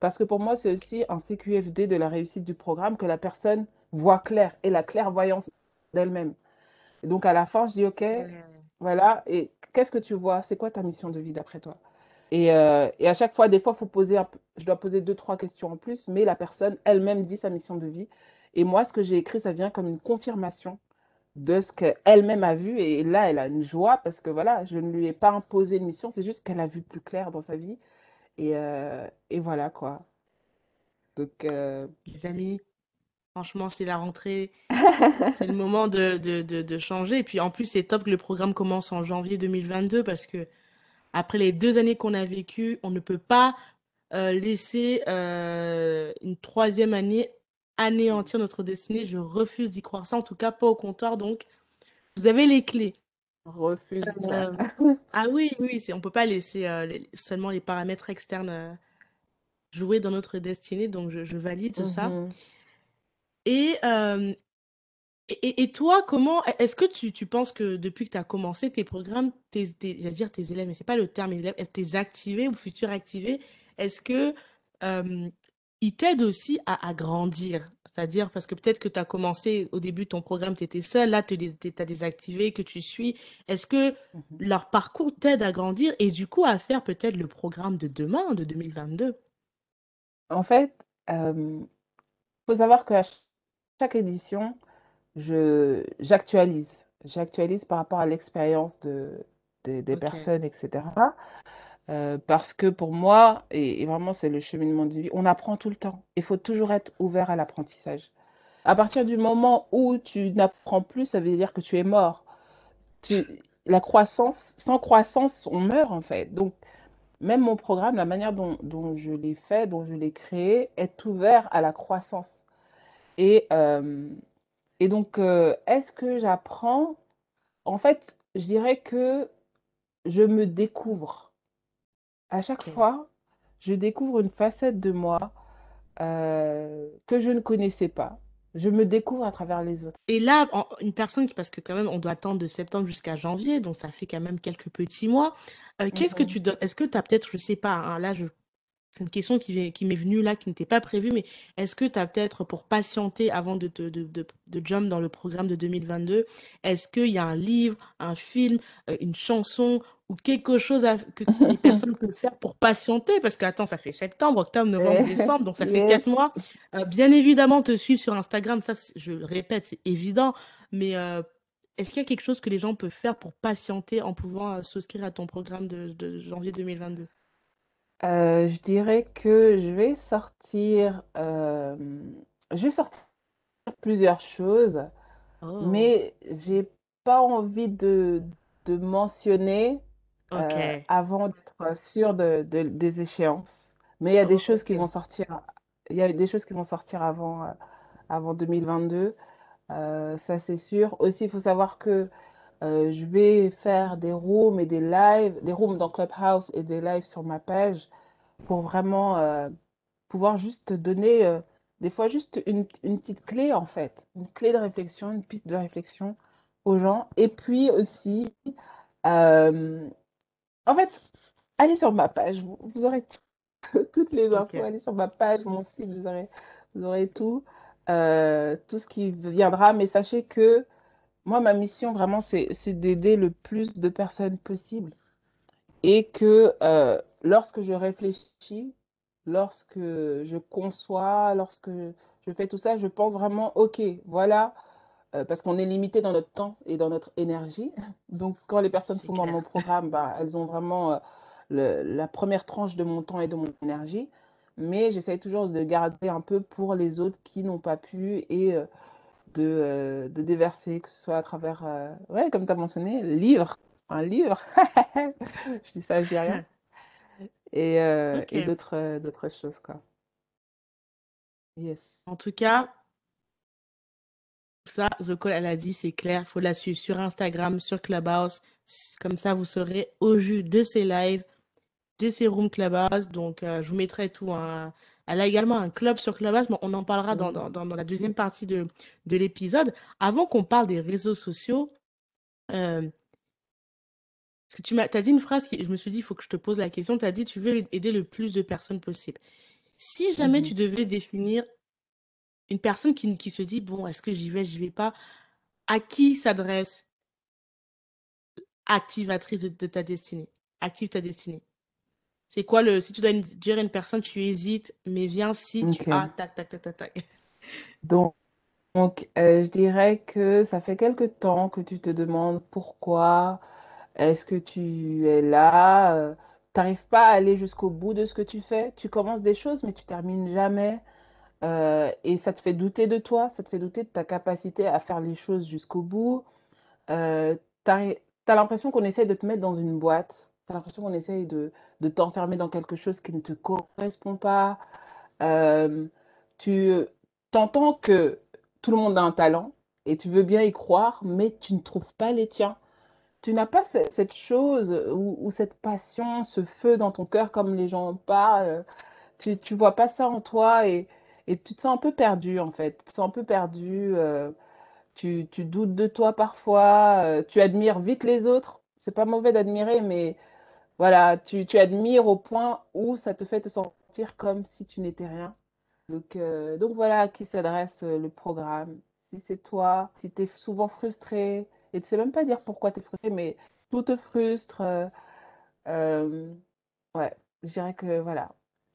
Parce que pour moi, c'est aussi un CQFD de la réussite du programme que la personne voit clair et la clairvoyance d'elle-même. Donc à la fin, je dis ok, voilà. Et qu'est-ce que tu vois? C'est quoi ta mission de vie d'après toi? Et, euh, et, à chaque fois, des fois, faut poser un, je dois poser deux, trois questions en plus, mais la personne elle-même dit sa mission de vie. Et moi, ce que j'ai écrit, ça vient comme une confirmation de ce qu'elle-même a vu. Et là, elle a une joie parce que voilà, je ne lui ai pas imposé une mission, c'est juste qu'elle a vu plus clair dans sa vie. Et, euh, et voilà quoi. Donc, euh... Les amis, franchement, c'est la rentrée. c'est le moment de, de, de, de, changer. Et puis en plus, c'est top que le programme commence en janvier 2022 parce que après les deux années qu'on a vécues, on ne peut pas euh, laisser une troisième année anéantir notre destinée. Je refuse d'y croire ça, en tout cas pas au comptoir. Donc, vous avez les clés. Refuse euh, ah oui, oui, on ne peut pas laisser euh, seulement les paramètres externes euh, jouer dans notre destinée. Donc, je, je valide ça. Mhm. Et, et, et, toi, comment est-ce que tu, tu, penses que depuis que tu as commencé tes programmes, tes, tes, j'allais dire tes élèves, mais c'est pas le terme élèves, tes activés ou futurs activés, est-ce que ils t'aident aussi à, à grandir? C'est-à-dire, parce que peut-être que tu as commencé au début ton programme, tu étais seul, là, tu as désactivé, que tu suis. Est-ce que mmh leur parcours t'aide à grandir et du coup à faire peut-être le programme de demain, de 2022 En fait, il euh, faut savoir qu'à chaque édition, j'actualise. J'actualise par rapport à l'expérience de, de, des okay. personnes, etc. Euh, parce que pour moi, et, vraiment c'est le cheminement de vie, on apprend tout le temps. Il faut toujours être ouvert à l'apprentissage. À partir du moment où tu n'apprends plus, ça veut dire que tu es mort. La croissance, sans croissance, on meurt en fait. Donc, même mon programme, la manière dont, je l'ai fait, dont je l'ai créé, est ouvert à la croissance. Et, euh, donc, euh, est-ce que j'apprends? En fait, je dirais que je me découvre à chaque fois, je découvre une facette de moi euh, que je ne connaissais pas. Je me découvre à travers les autres. Et là, en- une personne qui, parce que quand même, on doit attendre de septembre jusqu'à janvier, donc ça fait quand même quelques petits mois. Euh, qu'est-ce que Mhm. tu donnes? Est-ce que tu as peut-être, je sais pas, hein, là, je C'est une question qui, qui m'est venue là, qui n'était pas prévue, mais est-ce que tu as peut-être, pour patienter avant de, de, de, de, de jump dans le programme de 2022, est-ce qu'il y a un livre, un film, euh, une chanson ou quelque chose à- que, que les personnes peuvent faire pour patienter? Parce que, attends, ça fait septembre, octobre, novembre, décembre, donc ça fait quatre mois. Euh, bien évidemment, te suivre sur Instagram, ça, je le répète, c'est évident, mais euh, est-ce qu'il y a quelque chose que les gens peuvent faire pour patienter en pouvant euh, souscrire à ton programme de, de janvier 2022? Euh, je dirais que je vais sortir, je vais sortir plusieurs choses, Oh, mais j'ai pas envie de, de mentionner ok. avant d'être sûr de, de- des échéances. Mais il y a des choses qui Ok. vont sortir, il y a des choses qui vont sortir avant, euh, avant 2022, euh, ça c'est sûr. Aussi, il faut savoir que euh, je vais faire des rooms et des lives, des rooms dans Clubhouse et des lives sur ma page pour vraiment euh, pouvoir juste donner, euh, des fois juste une, une petite clé en fait, une clé de réflexion, une piste de réflexion aux gens. Et puis aussi, euh, en fait, allez sur ma page, vous, vous aurez toutes les infos, allez sur ma page, mon site, vous aurez, vous aurez tout, euh, tout ce qui viendra. Mais sachez que moi, ma mission vraiment, c'est, c'est d'aider le plus de personnes possible. Et que euh, lorsque je réfléchis, lorsque je conçois, lorsque je fais tout ça, je pense vraiment, ok, voilà, euh, parce qu'on est limité dans notre temps et dans notre énergie. Donc, quand les personnes sont dans mon programme, bah, elles ont vraiment euh, le- la première tranche de mon temps et de mon énergie. Mais j'essaie toujours de garder un peu pour les autres qui n'ont pas pu et euh, de, de déverser, que ce soit à travers, ouais, comme tu as mentionné, livre, un livre. Je dis ça, je dis rien. Et, et d'autres d'autres choses, quoi. Yes. En tout cas, ça, The Call, elle a dit, c'est clair, il faut la suivre sur Instagram, sur Clubhouse. Comme ça, vous serez au jus de ses lives, de ses rooms Clubhouse. Donc, euh, je vous mettrai tout. Hein. Elle a également un club sur Clubhouse, mais on en parlera dans, dans, dans la deuxième partie de, de l'épisode. Avant qu'on parle des réseaux sociaux, euh, parce que tu m'as as dit une phrase qui, je me suis dit, il faut que je te pose la question. Tu as dit, tu veux aider le plus de personnes possible. Si jamais tu devais définir une personne qui, qui se dit, bon, est-ce que j'y vais, j'y vais pas, à qui s'adresse activatrice de, ta destinée? Active ta destinée. C'est quoi le. Si tu dois dire à une personne, tu hésites, mais viens si tu. Ah, tac, tac, tac, tac, tac. Donc, donc euh, je dirais que ça fait quelque temps que tu te demandes pourquoi est-ce que tu es là euh, Tu n'arrives pas à aller jusqu'au bout de ce que tu fais. Tu commences des choses, mais tu termines jamais. Euh, et ça te fait douter de toi, ça te fait douter de ta capacité à faire les choses jusqu'au bout. Euh, tu as, l'impression qu'on essaye de te mettre dans une boîte. Tu as l'impression qu'on essaye de, de t'enfermer dans quelque chose qui ne te correspond pas. tu entends que tout le monde a un talent et tu veux bien y croire, mais tu ne trouves pas les tiens tu n'as pas cette chose ou, cette passion, ce feu dans ton cœur comme les gens parlent. Tu, tu vois pas ça en toi et, et tu te sens un peu perdu en fait. Tu te sens un peu perdu. Euh, tu, tu doutes de toi parfois. Euh, tu admires vite les autres. C'est pas mauvais d'admirer, mais voilà, tu, tu admires au point où ça te fait te sentir comme si tu n'étais rien. Donc, euh, donc voilà à qui s'adresse le programme. Si c'est toi, si tu es souvent frustré, et tu sais même pas dire pourquoi tu es frustré, mais tout te frustre. Ouais, je dirais que voilà.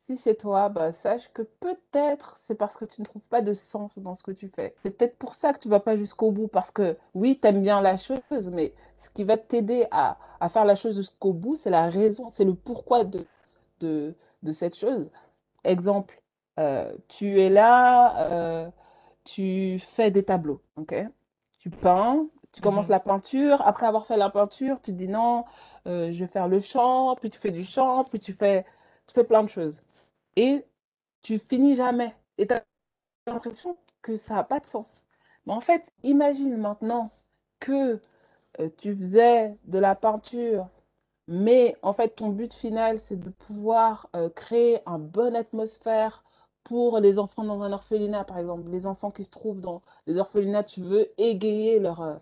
Si c'est toi, bah, sache que peut-être c'est parce que tu ne trouves pas de sens dans ce que tu fais. C'est peut-être pour ça que tu vas pas jusqu'au bout, parce que oui, tu aimes bien la chose, mais ce qui va t'aider à, à, faire la chose jusqu'au bout, c'est la raison, c'est le pourquoi de, de, de cette chose. Exemple, euh, tu es là, tu fais des tableaux, ok? Tu peins, tu commences mhm. la peinture. Après avoir fait la peinture, tu dis non, euh, je vais faire le chant, puis tu fais du chant, puis tu fais, tu fais plein de choses. Et tu finis jamais. Et tu as l'impression que ça n'a pas de sens. Mais en fait, imagine maintenant que euh, tu faisais de la peinture, mais en fait, ton but final, c'est de pouvoir euh, créer une bonne atmosphère pour les enfants dans un orphelinat, par exemple. Les enfants qui se trouvent dans les orphelinats, tu veux égayer leur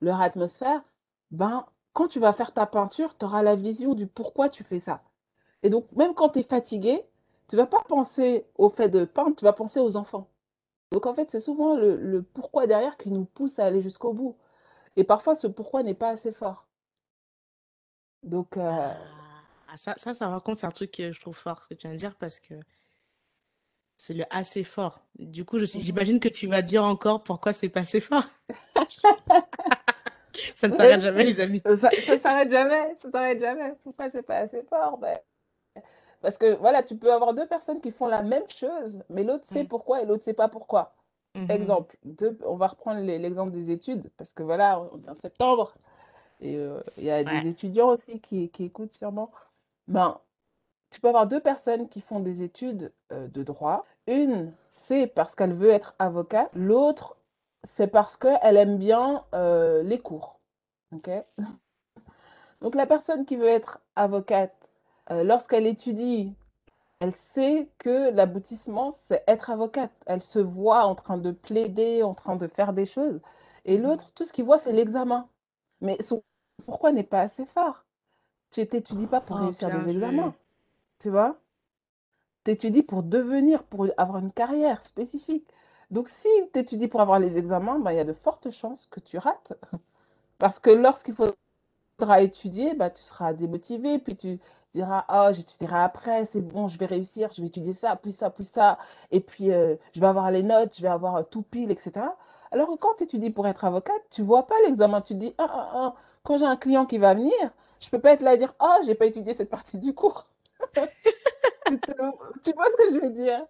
leur atmosphère, ben, quand tu vas faire ta peinture, tu auras la vision du pourquoi tu fais ça. Et donc, même quand tu es fatigué, tu vas pas penser au fait de peindre, tu vas penser aux enfants. Donc, en fait, c'est souvent le, pourquoi derrière qui nous pousse à aller jusqu'au bout. Et parfois, ce pourquoi n'est pas assez fort. Donc. Euh... Ah, ça, ça, ça raconte, un truc que je trouve fort, ce que tu viens de dire, parce que c'est le assez fort. Du coup, mhm. j'imagine que tu vas dire encore pourquoi c'est pas assez fort. Ça ne s'arrête jamais, les amis. Ça, ne s'arrête jamais, ça s'arrête jamais. Pourquoi c'est pas assez fort? Ben, Parce que voilà, tu peux avoir deux personnes qui font la même chose, mais l'autre sait pourquoi et l'autre sait pas pourquoi. Mm-hmm. Exemple, deux, on va reprendre l'exemple des études, parce que voilà, on est en septembre, et euh, il y a des étudiants aussi qui, qui, écoutent sûrement. Ben, tu peux avoir deux personnes qui font des études euh, de droit. Une, c'est parce qu'elle veut être avocate. L'autre, c'est parce qu'elle aime bien euh, les cours. ok? Donc la personne qui veut être avocate, euh, lorsqu'elle étudie, elle sait que l'aboutissement, c'est être avocate. Elle se voit en train de plaider, en train de faire des choses. Et mmh. l'autre, tout ce qu'il voit, c'est l'examen. Mais son pourquoi n'est pas assez fort? Tu n'étudies pas pour oh, réussir des examens. Tu vois? Tu étudies pour devenir, pour avoir une carrière spécifique. Donc, si tu étudies pour avoir les examens, ben, il y a de fortes chances que tu rates. Parce que lorsqu'il faudra étudier, ben, tu seras démotivé, puis tu diras, oh, j'étudierai après, c'est bon, je vais réussir, je vais étudier ça, puis ça, puis ça, et puis euh, je vais avoir les notes, je vais avoir euh, tout pile, etc. Alors que quand tu étudies pour être avocate, tu vois pas l'examen, tu dis, ah, ah, ah, quand j'ai un client qui va venir, je peux pas être là et dire, oh, j'ai pas étudié cette partie du cours. tu vois ce que je veux dire?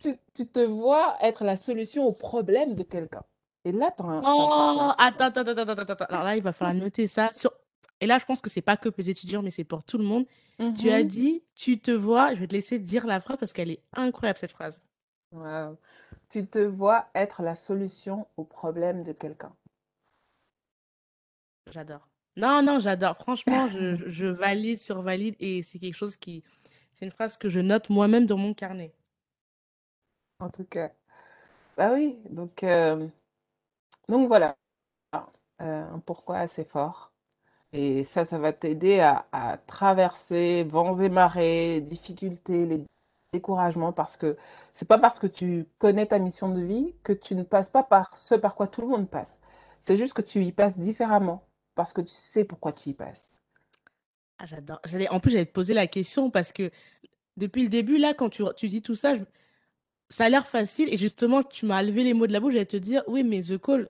Tu, tu, te vois être la solution au problème de quelqu'un. Et là, tu as un. Oh, attends, attends, attends, attends, attends. Alors là, il va falloir noter ça. Sur... Et là, je pense que c'est pas que pour les étudiants, mais c'est pour tout le monde. Tu as mhm. dit, tu te vois, je vais te laisser dire la phrase parce qu'elle est incroyable, cette phrase. Wow. tu te vois être la solution au problème de quelqu'un J'adore. Non, non, j'adore. Franchement, je, je, valide, survalide et c'est quelque chose qui. C'est une phrase que je note moi-même dans mon carnet. En tout cas. Bah oui, donc, euh, donc voilà. Euh, un pourquoi assez fort. Et ça, ça va t'aider à, traverser vents et marées, difficultés, les découragements, parce que c'est pas parce que tu connais ta mission de vie que tu ne passes pas par ce par quoi tout le monde passe. C'est juste que tu y passes différemment parce que tu sais pourquoi tu y passes. Ah, j'adore. En plus, j'allais te poser la question parce que depuis le début, là, quand tu, tu dis tout ça, ça a l'air facile. Et justement, tu m'as levé les mots de la bouche. J'allais te dire, oui, mais The Call,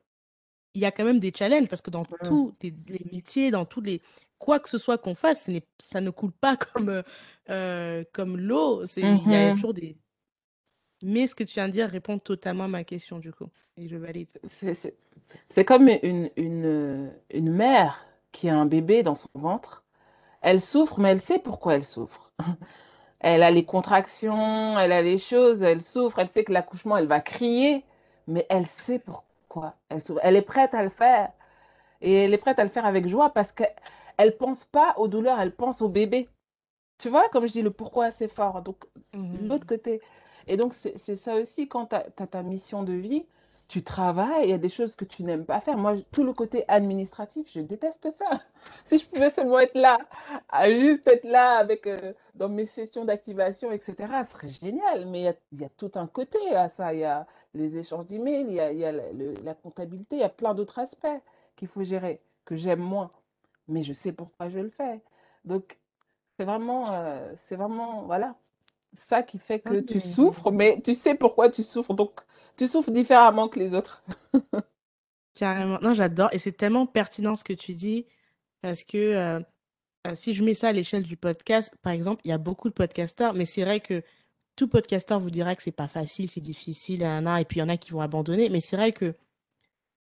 il y a quand même des challenges parce que dans mmh. tous les, métiers, dans tous les. Quoi que ce soit qu'on fasse, ça ne coule pas comme, euh, comme l'eau. Il y a mmh toujours des. Mais ce que tu viens de dire répond totalement à ma question, du coup. Et je valide. C'est comme une, une, une mère qui a un bébé dans son ventre. Elle souffre, mais elle sait pourquoi elle souffre. Elle a les contractions, elle a les choses, elle souffre, elle sait que l'accouchement, elle va crier, mais elle sait pourquoi elle est prête à le faire. Et elle est prête à le faire avec joie parce qu'elle ne pense pas aux douleurs, elle pense au bébé. Tu vois, comme je dis, le pourquoi c'est fort. Donc, mmh l'autre côté. Et donc, c'est ça aussi, quand tu as, ta mission de vie, tu travailles, il y a des choses que tu n'aimes pas faire. Moi, tout le côté administratif, je déteste ça. Si je pouvais seulement être là, à juste être là avec euh, dans mes sessions d'activation, etc., ce serait génial. Mais il y, a, tout un côté à ça. Il y a les échanges d'emails, il y a, il y a la comptabilité, il y a plein d'autres aspects qu'il faut gérer, que j'aime moins. Mais je sais pourquoi je le fais. Donc, c'est vraiment, euh, c'est vraiment, voilà, ça qui fait que tu souffres, mais tu sais pourquoi tu souffres. Donc, tu souffres différemment que les autres. Carrément. Non, j'adore. Et c'est tellement pertinent ce que tu dis. Parce que euh, euh, si je mets ça à l'échelle du podcast, par exemple, il y a beaucoup de podcasteurs, mais c'est vrai que tout podcasteur vous dira que c'est pas facile, c'est difficile, et puis il y en a qui vont abandonner. Mais c'est vrai que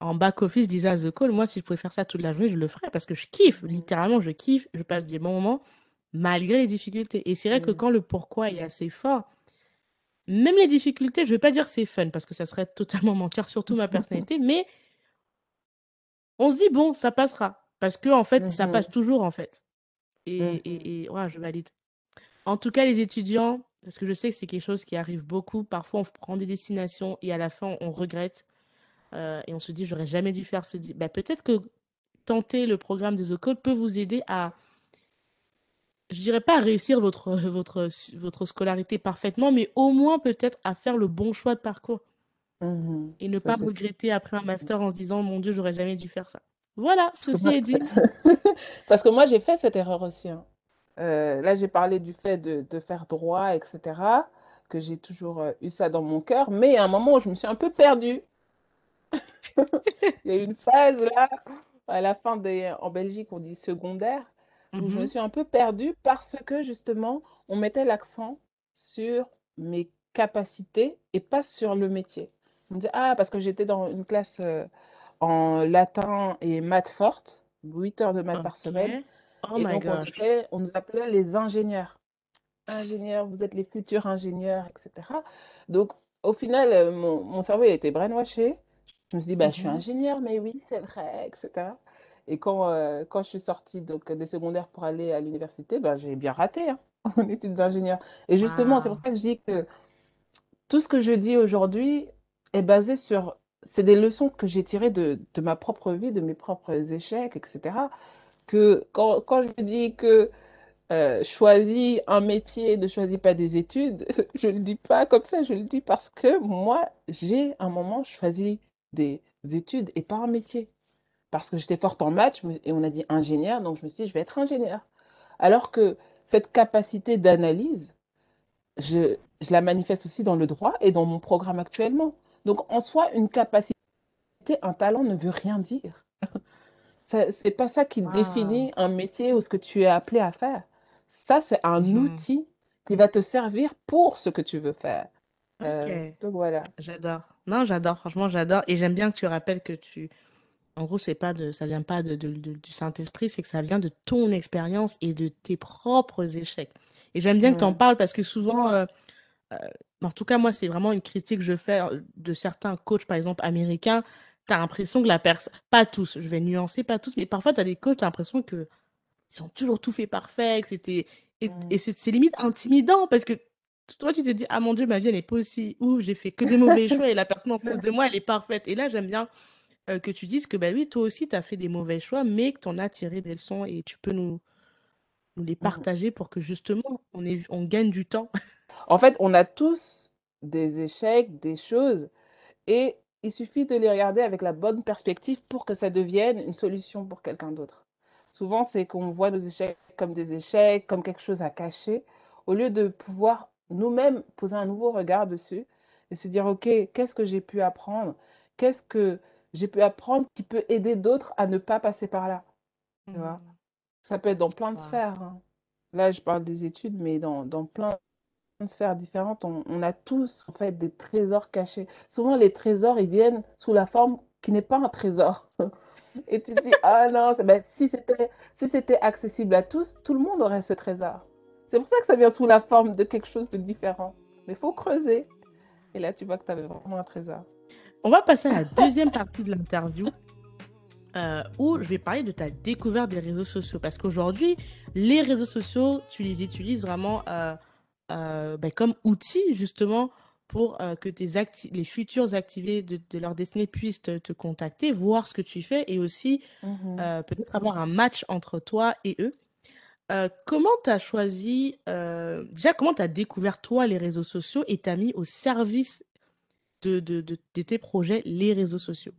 en back-office, je disais à The Call, moi, si je pouvais faire ça toute la journée, je le ferais parce que je kiffe. Littéralement, je kiffe. Je passe des bons moments malgré les difficultés. Et c'est vrai que quand le pourquoi est assez fort, même les difficultés, je ne vais pas dire c'est fun parce que ça serait totalement mentir, surtout ma personnalité, mais on se dit bon, ça passera parce que en fait, ça mmh passe toujours en fait. Et, et, et ouais, je valide. En tout cas, les étudiants, parce que je sais que c'est quelque chose qui arrive beaucoup, parfois on prend des destinations et à la fin on regrette euh, et on se dit j'aurais jamais dû faire ce. Bah, Peut-être que tenter le programme des OCODE peut vous aider à je dirais pas à réussir votre, votre, votre scolarité parfaitement, mais au moins peut-être à faire le bon choix de parcours. Mmh et ne pas regretter après un master en se disant, mon Dieu, j'aurais jamais dû faire ça. Voilà, ceci est dit. Parce que moi, j'ai fait cette erreur aussi. Hein. Euh, là, j'ai parlé du fait de, de, faire droit, etc., que j'ai toujours euh, eu ça dans mon cœur, mais à un moment où je me suis un peu perdue. Il y a eu une phase là, à la fin des, en Belgique, on dit secondaire, où je me mmh suis un peu perdue parce que justement, on mettait l'accent sur mes capacités et pas sur le métier. On me disait, ah, parce que j'étais dans une classe euh, en latin et maths forte, 8 heures de maths par semaine. Oh et my donc, on, nous appelait les ingénieurs. Ingénieurs, vous êtes les futurs ingénieurs, etc. Donc, au final, euh, mon, mon cerveau il a été brainwashé. Je me suis dit, bah, je suis Mhm. ingénieur, mais oui, c'est vrai, etc. Et quand, euh, quand je suis sortie donc, des secondaires pour aller à l'université, ben, j'ai bien raté hein, en études d'ingénieur. Et justement, c'est pour ça que je dis que tout ce que je dis aujourd'hui est basé sur... C'est des leçons que j'ai tirées de, de ma propre vie, de mes propres échecs, etc. Que quand, je dis que euh, choisis un métier, ne choisis pas des études, je ne le dis pas comme ça, je le dis parce que moi, j'ai un moment choisi des études et pas un métier parce que j'étais forte en maths et on a dit ingénieur, donc je me suis dit, je vais être ingénieur. Alors que cette capacité d'analyse, je, je, la manifeste aussi dans le droit et dans mon programme actuellement. Donc en soi, une capacité, un talent ne veut rien dire. C'est pas ça qui Wow. définit un métier ou ce que tu es appelé à faire. Ça, c'est un Mhm. outil qui va te servir pour ce que tu veux faire. Euh, donc voilà. j'adore. Non, j'adore, franchement, j'adore. Et j'aime bien que tu rappelles que tu, En gros, c'est pas de, ça vient pas de, de- de- du Saint-Esprit, c'est que ça vient de ton expérience et de tes propres échecs. Et j'aime bien que tu en parles parce que souvent, euh, euh, en tout cas, moi, c'est vraiment une critique que je fais euh, de certains coachs, par exemple, américains. Tu as l'impression que la personne, pas tous, je vais nuancer, pas tous, mais parfois, tu as des coachs, tu as l'impression qu'ils ont toujours tout fait parfait, que c'était. Et, Mm. et c'est limite intimidant parce que toi, tu te dis, ah mon Dieu, ma vie, elle n'est pas aussi ouf, j'ai fait que des mauvais choix et la personne en face de moi, elle est parfaite. Et là, j'aime bien euh, que tu dises que, bah oui, toi aussi, tu as fait des mauvais choix, mais que tu en as tiré des leçons et tu peux nous, nous les Mhm. partager pour que justement, on, on gagne du temps. En fait, on a tous des échecs, des choses, et il suffit de les regarder avec la bonne perspective pour que ça devienne une solution pour quelqu'un d'autre. Souvent, c'est qu'on voit nos échecs comme des échecs, comme quelque chose à cacher, au lieu de pouvoir nous-mêmes poser un nouveau regard dessus et se dire, OK, qu'est-ce que j'ai pu apprendre? Qu'est-ce que j'ai pu apprendre qui peut aider d'autres à ne pas passer par là? Tu vois? Mhm. Ça peut être dans plein de Wow. sphères. hein. Là, je parle des études, mais dans, dans plein sphères différentes, on, a tous en fait des trésors cachés. Souvent, les trésors, ils viennent sous la forme qui n'est pas un trésor. Et tu te dis, ah non, ben, si c'était si c'était accessible à tous, tout le monde aurait ce trésor. C'est pour ça que ça vient sous la forme de quelque chose de différent. Mais il faut creuser. Et là, tu vois que tu avais vraiment un trésor. On va passer à la deuxième partie de l'interview. euh, où je vais parler de ta découverte des réseaux sociaux. Parce qu'aujourd'hui, les réseaux sociaux, tu les utilises vraiment euh, ben, comme outil justement pour euh, que tes les futurs activés de, de leur destinée puissent te, te contacter, voir ce que tu fais et aussi Mhm. euh, peut-être avoir un match entre toi et eux. Euh, comment tu as choisi, euh, déjà comment tu as découvert toi les réseaux sociaux et t'as mis au service de, de, de, de tes projets les réseaux sociaux?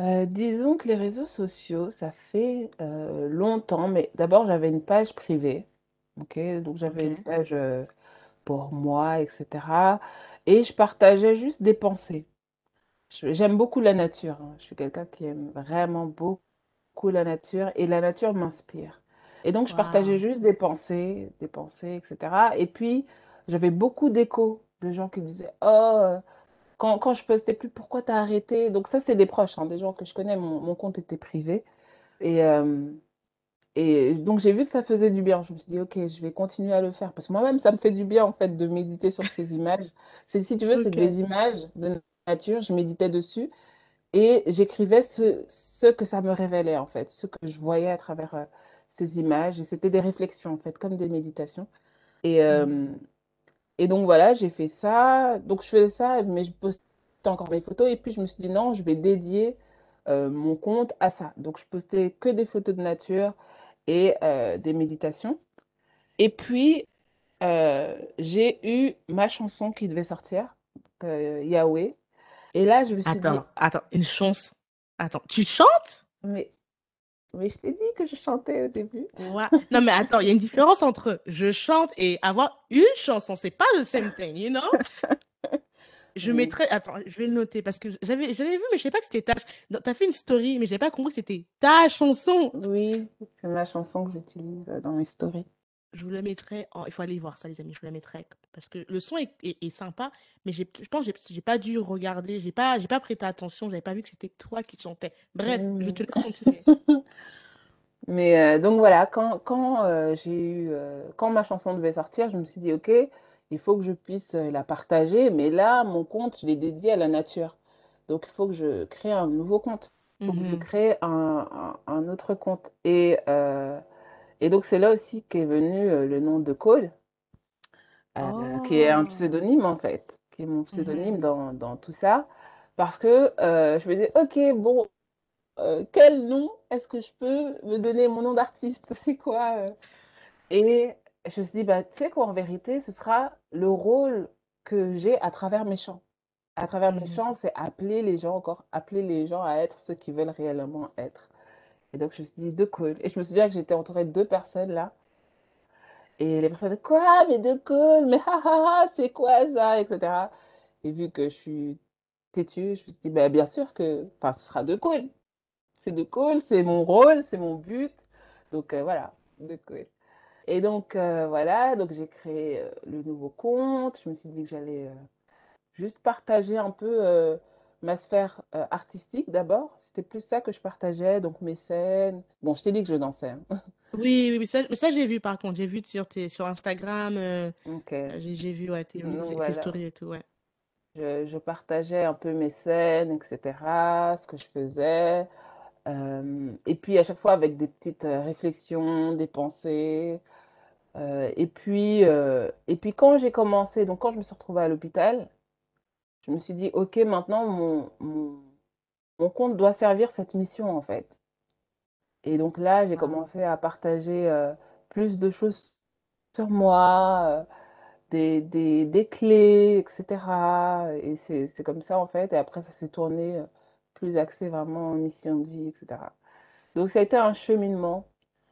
Euh, disons que les réseaux sociaux, ça fait euh, longtemps, mais d'abord j'avais une page privée, ok? Donc j'avais une Ok. page euh, pour moi, etc. Et je partageais juste des pensées. Je- J'aime beaucoup la nature, hein. Je suis quelqu'un qui aime vraiment beaucoup la nature et la nature m'inspire. Et donc je partageais Waouh. juste des pensées, des pensées, etc. Et puis j'avais beaucoup d'échos de gens qui disaient, Oh, euh, quand, quand je postais plus, pourquoi t'as arrêté? Donc ça, c'était des proches, hein, des gens que je connais, mon, mon compte était privé. Et, euh, et donc j'ai vu que ça faisait du bien. Je me suis dit, ok, je vais continuer à le faire. Parce que moi-même, ça me fait du bien, en fait, de méditer sur ces images. C'est, si tu veux, c'est des images de nature, je méditais dessus. Et j'écrivais ce, ce que ça me révélait, en fait, ce que je voyais à travers euh, ces images. Et c'était des réflexions, en fait, comme des méditations. Et, euh, Mhm. et donc voilà, j'ai fait ça. Donc je faisais ça, mais je postais encore mes photos. Et puis je me suis dit non, je vais dédier euh, mon compte à ça. Donc je postais que des photos de nature et euh, des méditations. Et puis euh, j'ai eu ma chanson qui devait sortir, euh, Yahweh. Et là, je me suis dit, Attends, attends, une chance. Attends, tu chantes? mais, mais je t'ai dit que je chantais au début. Ouais. Non, mais attends, il y a une différence entre je chante et avoir une chanson. C'est pas the same thing, you know? Je Oui, mettrais. Attends, je vais le noter parce que j'avais j'avais vu, mais je sais pas que c'était ta. T'as fait une story, mais j'avais pas compris que c'était ta chanson. oui, c'est ma chanson que j'utilise euh, dans mes stories. Je vous la mettrai. en- Il faut aller voir ça, les amis. Je vous la mettrai parce que le son est, est- est sympa, mais j'ai- je pense que j'ai j'ai pas dû regarder, j'ai pas, j'ai pas prêté attention, j'avais pas vu que c'était toi qui chantais. Bref, je Mhm. te laisse continuer. Mais euh, donc voilà, quand, quand euh, j'ai eu, euh, quand ma chanson devait sortir, je me suis dit, ok, il faut que je puisse euh, la partager, mais là, mon compte, je l'ai dédié à la nature. Donc il faut que je crée un nouveau compte. Il faut que je Mhm. crée un, un- un autre compte. Et, euh, et donc c'est là aussi qu'est venu euh, le nom de Cole, euh, qui est un Oh. pseudonyme en fait, qui est mon pseudonyme Mhm. dans, dans tout ça. Parce que je me disais, ok, bon, quel nom est-ce que je peux me donner mon nom d'artiste? C'est quoi? Et je me suis dit, bah, tu sais quoi, en vérité, ce sera le rôle que j'ai à travers mes chants. À travers mes chants, Mhm. c'est appeler les gens encore, appeler les gens à être ce qu'ils veulent réellement être. Et donc, je me suis dit, de cool. Et je me souviens que j'étais entourée de deux personnes là. Et les personnes, quoi, mais de cool, mais ha ha ha, c'est quoi ça, etc. Et vu que je suis têtue, je me suis dit, bah, bien sûr que, enfin, ce sera de cool. C'est de cool, c'est mon rôle, c'est mon but. Donc, euh, voilà, de cool. Et donc, euh, voilà, donc j'ai créé euh, le nouveau compte. Je me suis dit que j'allais euh, juste partager un peu ma sphère artistique d'abord. C'était plus ça que je partageais, donc mes scènes. Bon, je t'ai dit que je dansais. hein. Oui, oui, mais ça, j'ai vu par contre. J'ai vu sur, tes, sur Instagram. Ok. euh, j'ai j'ai vu ouais, tes, Donc tes voilà. stories et tout. Ouais. Je, je partageais un peu mes scènes, etc., ce que je faisais. Euh, et puis à chaque fois avec des petites réflexions, des pensées. Euh, et puis, euh, et puis quand j'ai commencé, donc quand je me suis retrouvée à l'hôpital, je me suis dit, ok, maintenant mon, mon, mon compte doit servir cette mission en fait. Et donc là, j'ai Ah. commencé à partager plus de choses sur moi, des, des, des clés, etc. Et c'est, c'est comme ça en fait. Et après, ça s'est tourné plus axé vraiment en mission de vie, etc. Donc ça a été un cheminement.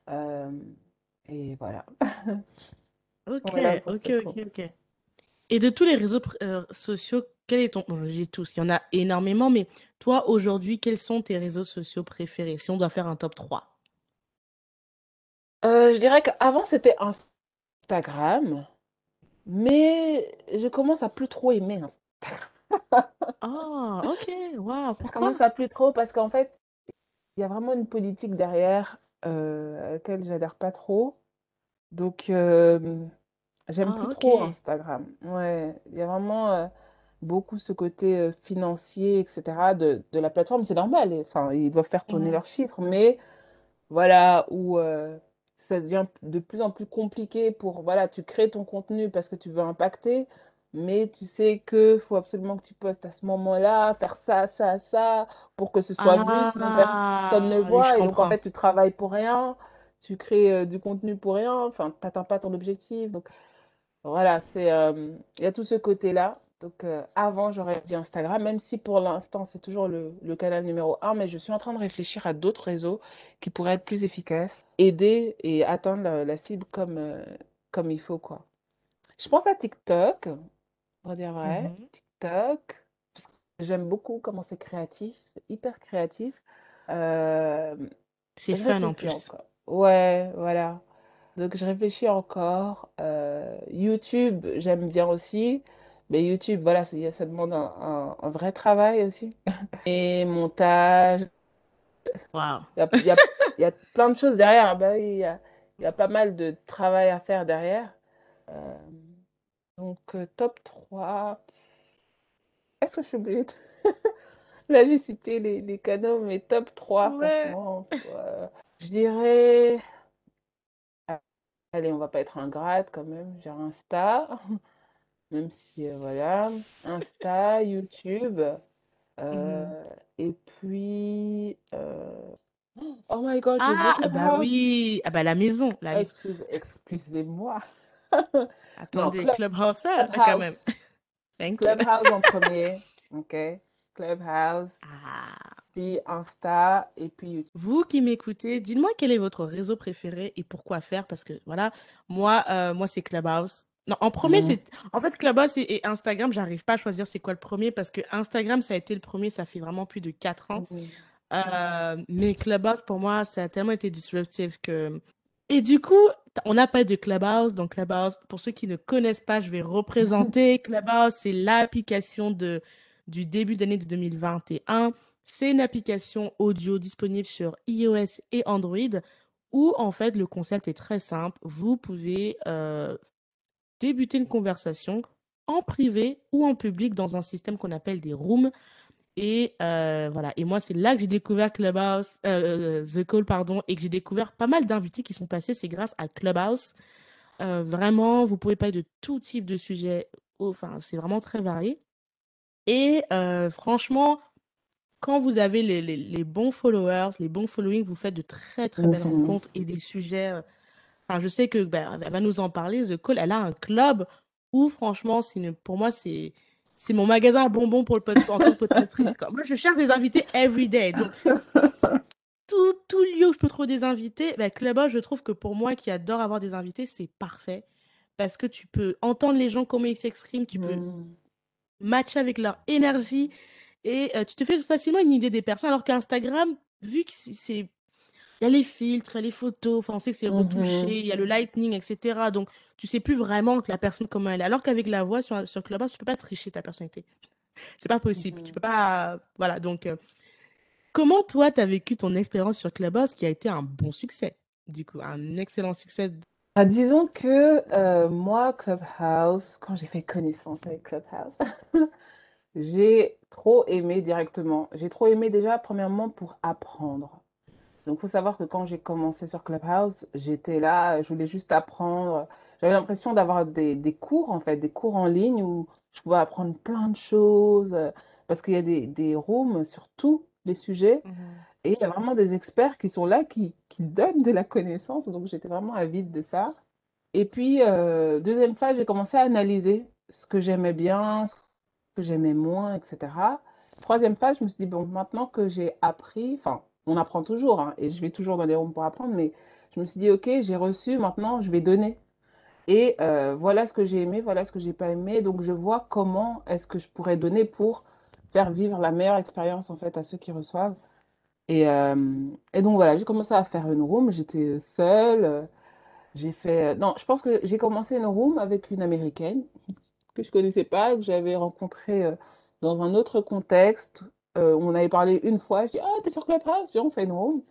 euh, et voilà. Ok, Voilà ok, ok, ok. Et de tous les réseaux euh, sociaux, quel est ton... Bon, j'ai tous, il y en a énormément, mais toi, aujourd'hui, quels sont tes réseaux sociaux préférés? Si on doit faire un top 3. Euh, je dirais qu'avant, c'était Instagram, mais je commence à plus trop aimer Instagram. Ah, ok, waouh, Je pourquoi? commence à plus trop parce qu'en fait, il y a vraiment une politique derrière euh, à laquelle j'adhère pas trop. Donc, euh, j'aime Ah, plus ok. trop Instagram. Ouais, il y a vraiment euh, beaucoup ce côté euh, financier, etc. de, de la plateforme. C'est normal. et- Enfin, ils doivent faire tourner leurs chiffres, mais voilà, où euh, ça devient de plus en plus compliqué pour, voilà, tu crées ton contenu parce que tu veux impacter, mais tu sais que faut absolument que tu postes à ce moment-là, faire ça, ça, ça, pour que ce soit vu, sinon personne ne le Ah, voit, et donc en fait tu travailles pour rien, tu crées euh, du contenu pour rien, enfin, t'atteins pas ton objectif, donc voilà, c'est, euh, il y a tout ce côté-là. Donc, euh, avant, j'aurais dit Instagram, même si pour l'instant, c'est toujours le, le canal numéro un, mais je suis en train de réfléchir à d'autres réseaux qui pourraient être plus efficaces, aider et atteindre la, la cible comme, comme il faut, quoi. Je pense à TikTok, pour dire vrai. Mhm. TikTok, j'aime beaucoup comment c'est créatif, c'est hyper créatif. Euh, C'est je fun en réfléchis plus. encore. Ouais, voilà. Donc je réfléchis encore. Euh, YouTube, j'aime bien aussi. Mais YouTube, voilà, c'est- ça demande un, un- un vrai travail aussi. Et montage, Waouh. il y a, il y a- il y a plein de choses derrière. Ah Bah oui, il y a, il y a pas mal de travail à faire derrière. Euh, donc euh, top 3. Est-ce que je suis obligée de... Là, j'ai cité les, les canaux, mais top 3, Ouais. franchement. euh, je dirais... Allez, on va pas être ingrate quand même. J'ai Insta. Même si, euh, voilà, Insta, YouTube, euh, et puis, oh my God, Ah, bah oui. Ah, bah la maison. La maison. Excuse, excusez-moi. Non, Attendez, Club- Clubhouse, là, quand même. Clubhouse. Thank you. Clubhouse en premier, ok? Clubhouse, Ah. puis Insta, et puis YouTube. Vous qui m'écoutez, dites-moi quel est votre réseau préféré et pourquoi faire, parce que voilà, moi, euh, moi c'est Clubhouse. Non, en premier, Mhm. c'est... En fait, Clubhouse et, et Instagram, j'arrive pas à choisir c'est quoi le premier, parce que Instagram, ça a été le premier, ça fait vraiment plus de 4 ans. Mhm. Euh, mais Clubhouse, pour moi, ça a tellement été disruptive que... Et du coup, on n'a pas de Clubhouse. Donc, Clubhouse, pour ceux qui ne connaissent pas, je vais représenter. Clubhouse, c'est l'application de, du début d'année de 2021. C'est une application audio disponible sur iOS et Android où, en fait, le concept est très simple. Vous pouvez euh, débuter une conversation en privé ou en public dans un système qu'on appelle des rooms. Et euh, voilà. Et moi, c'est là que j'ai découvert Clubhouse, euh, euh, The Call, pardon, et que j'ai découvert pas mal d'invités qui sont passés. C'est grâce à Clubhouse. Euh, vraiment, vous pouvez parler de tout type de sujet. Enfin, c'est vraiment très varié. Et franchement, quand vous avez les, les- les bons followers, les bons followings, vous faites de très très belles Mhm. rencontres et des sujets. Enfin, je sais que ben, elle va nous en parler. The Call, elle a un club où franchement, une- pour moi, c'est c'est mon magasin à bonbons pour le pod- en tant que podcastrice. quoi. Moi, je cherche des invités every day. Donc, tout, tout lieu où je peux trouver des invités, ben, Clubhouse, je trouve que pour moi qui adore avoir des invités, c'est parfait. Parce que tu peux entendre les gens, comment ils s'expriment, tu peux Mhm. matcher avec leur énergie et euh, tu te fais facilement une idée des personnes. Alors qu'Instagram, vu que c'est- il y a les filtres, il y a les photos, enfin, on sait que c'est Mhm. retouché, il y a le lightning, etc. Donc, tu sais plus vraiment que la personne comment elle est. Alors qu'avec la voix sur, sur Clubhouse, tu peux pas tricher ta personnalité. c'est pas possible. Tu peux pas. Voilà. Donc, euh, comment toi, tu as vécu ton expérience sur Clubhouse qui a été un bon succès, du coup, un excellent succès? Ah, disons que euh, moi, Clubhouse, quand j'ai fait connaissance avec Clubhouse, j'ai trop aimé directement. J'ai trop aimé déjà, premièrement, pour apprendre. Donc, il faut savoir que quand j'ai commencé sur Clubhouse, j'étais là, je voulais juste apprendre. J'avais l'impression d'avoir des, des cours, en fait, des cours en ligne où je pouvais apprendre plein de choses, euh, parce qu'il y a des, des rooms sur tous les sujets. Mhm. Et il y a vraiment des experts qui sont là, qui, qui donnent de la connaissance. Donc, j'étais vraiment avide de ça. Et puis, euh, deuxième phase, j'ai commencé à analyser ce que j'aimais bien, ce que j'aimais moins, etc. Troisième phase, je me suis dit, bon, maintenant que j'ai appris, enfin, on apprend toujours, hein, et je vais toujours dans les rooms pour apprendre, mais je me suis dit, ok, j'ai reçu, maintenant, je vais donner. Et euh, voilà ce que j'ai aimé, voilà ce que j'ai pas aimé. Donc, je vois comment est-ce que je pourrais donner pour faire vivre la meilleure expérience, en fait, à ceux qui reçoivent. Et, euh, et donc, voilà, j'ai commencé à faire une room. J'étais seule. euh, J'ai fait... Non, je pense que j'ai commencé une room avec une Américaine que je connaissais pas, que j'avais rencontrée euh, dans un autre contexte. Euh, on avait parlé une fois. Je dis, ah, t'es sur Clubhouse? Viens, on fait une room.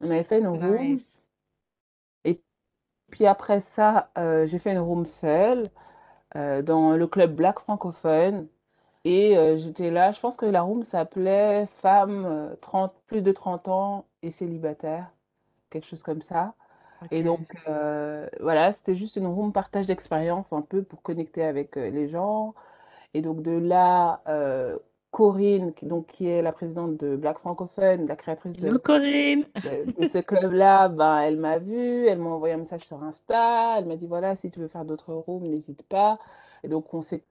On avait fait une room. Nice. Et puis après ça, euh, j'ai fait une room seule euh, dans le club Black francophone. Et j'étais là, je pense que la room s'appelait Femmes euh, 30, plus de 30 ans et célibataires, quelque chose comme ça. Et donc, voilà, c'était juste une room partage d'expérience un peu pour connecter avec les gens. Et donc, de là, euh, Corinne, qui, donc, qui est la présidente de Black Francophone, la créatrice de, Corinne. de, de ce club-là, ben, elle m'a vue, elle m'a envoyé un message sur Insta, elle m'a dit, voilà, si tu veux faire d'autres rooms, n'hésite pas. Et donc, on s'est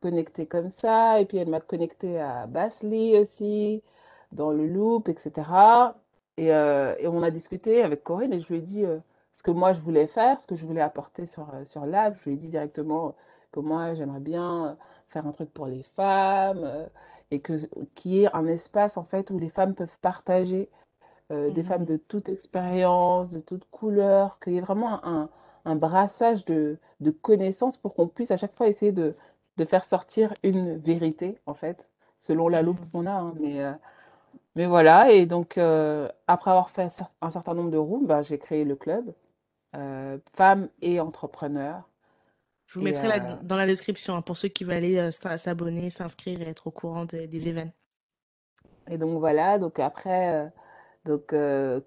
connecté comme ça. Et puis, elle m'a connecté à Basli aussi, dans le loop, etc. Et, euh, et on a discuté avec Corinne et je lui ai dit euh, ce que moi je voulais faire, ce que je voulais apporter sur, euh, sur Lab. Je lui ai dit directement que moi j'aimerais bien faire un truc pour les femmes euh, et que qu'il y ait un espace en fait où les femmes peuvent partager euh, des femmes Mhm. de toute expérience, de toute couleur, qu'il y ait vraiment un, un brassage de, de connaissances pour qu'on puisse à chaque fois essayer de, de faire sortir une vérité, en fait, selon la loupe Mhm. qu'on a. hein. Mais, euh, mais voilà, et donc euh, après avoir fait un cer- un certain nombre de rooms, bah, j'ai créé le club, femmes et entrepreneurs. Je vous Et, mettrai euh, dans la description hein, pour ceux qui veulent aller euh, s'a- s'abonner, s'inscrire et être au courant de- des événements. et donc voilà, donc après, euh, donc,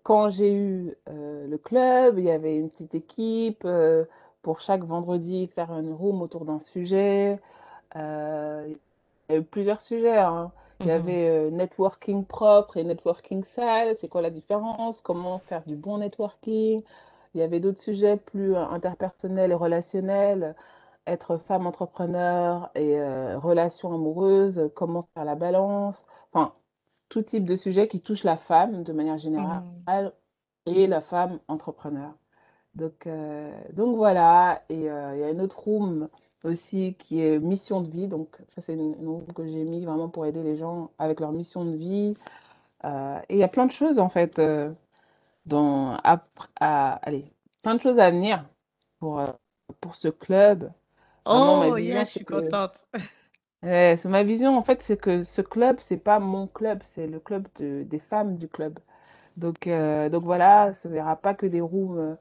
quand j'ai eu le club, il y avait une petite équipe pour chaque vendredi faire une room autour d'un sujet. Il y a eu plusieurs sujets, hein. Il y Mhm. avait euh, networking propre et networking sale. C'est quoi la différence? Comment faire du bon networking? Il y avait d'autres sujets plus euh, interpersonnels et relationnels. Être femme entrepreneur et euh, relations amoureuses, comment faire la balance. Enfin, tout type de sujet qui touche la femme de manière générale Mhm. et la femme entrepreneur. Donc, euh, donc voilà, et euh, il y a une autre room aussi qui est mission de vie. Donc ça, c'est une, une room que j'ai mis vraiment pour aider les gens avec leur mission de vie. Euh, et il y a plein de choses en fait, dans, à, à- allez, plein de choses à venir pour, euh, pour ce club. Vraiment, ma Oh, vision, yes, je suis que contente. Ouais, c'est ma vision, en fait, c'est que ce club, c'est pas mon club, c'est le club de, des femmes du club. Donc, euh, donc voilà, ça ne verra pas que des rooms euh,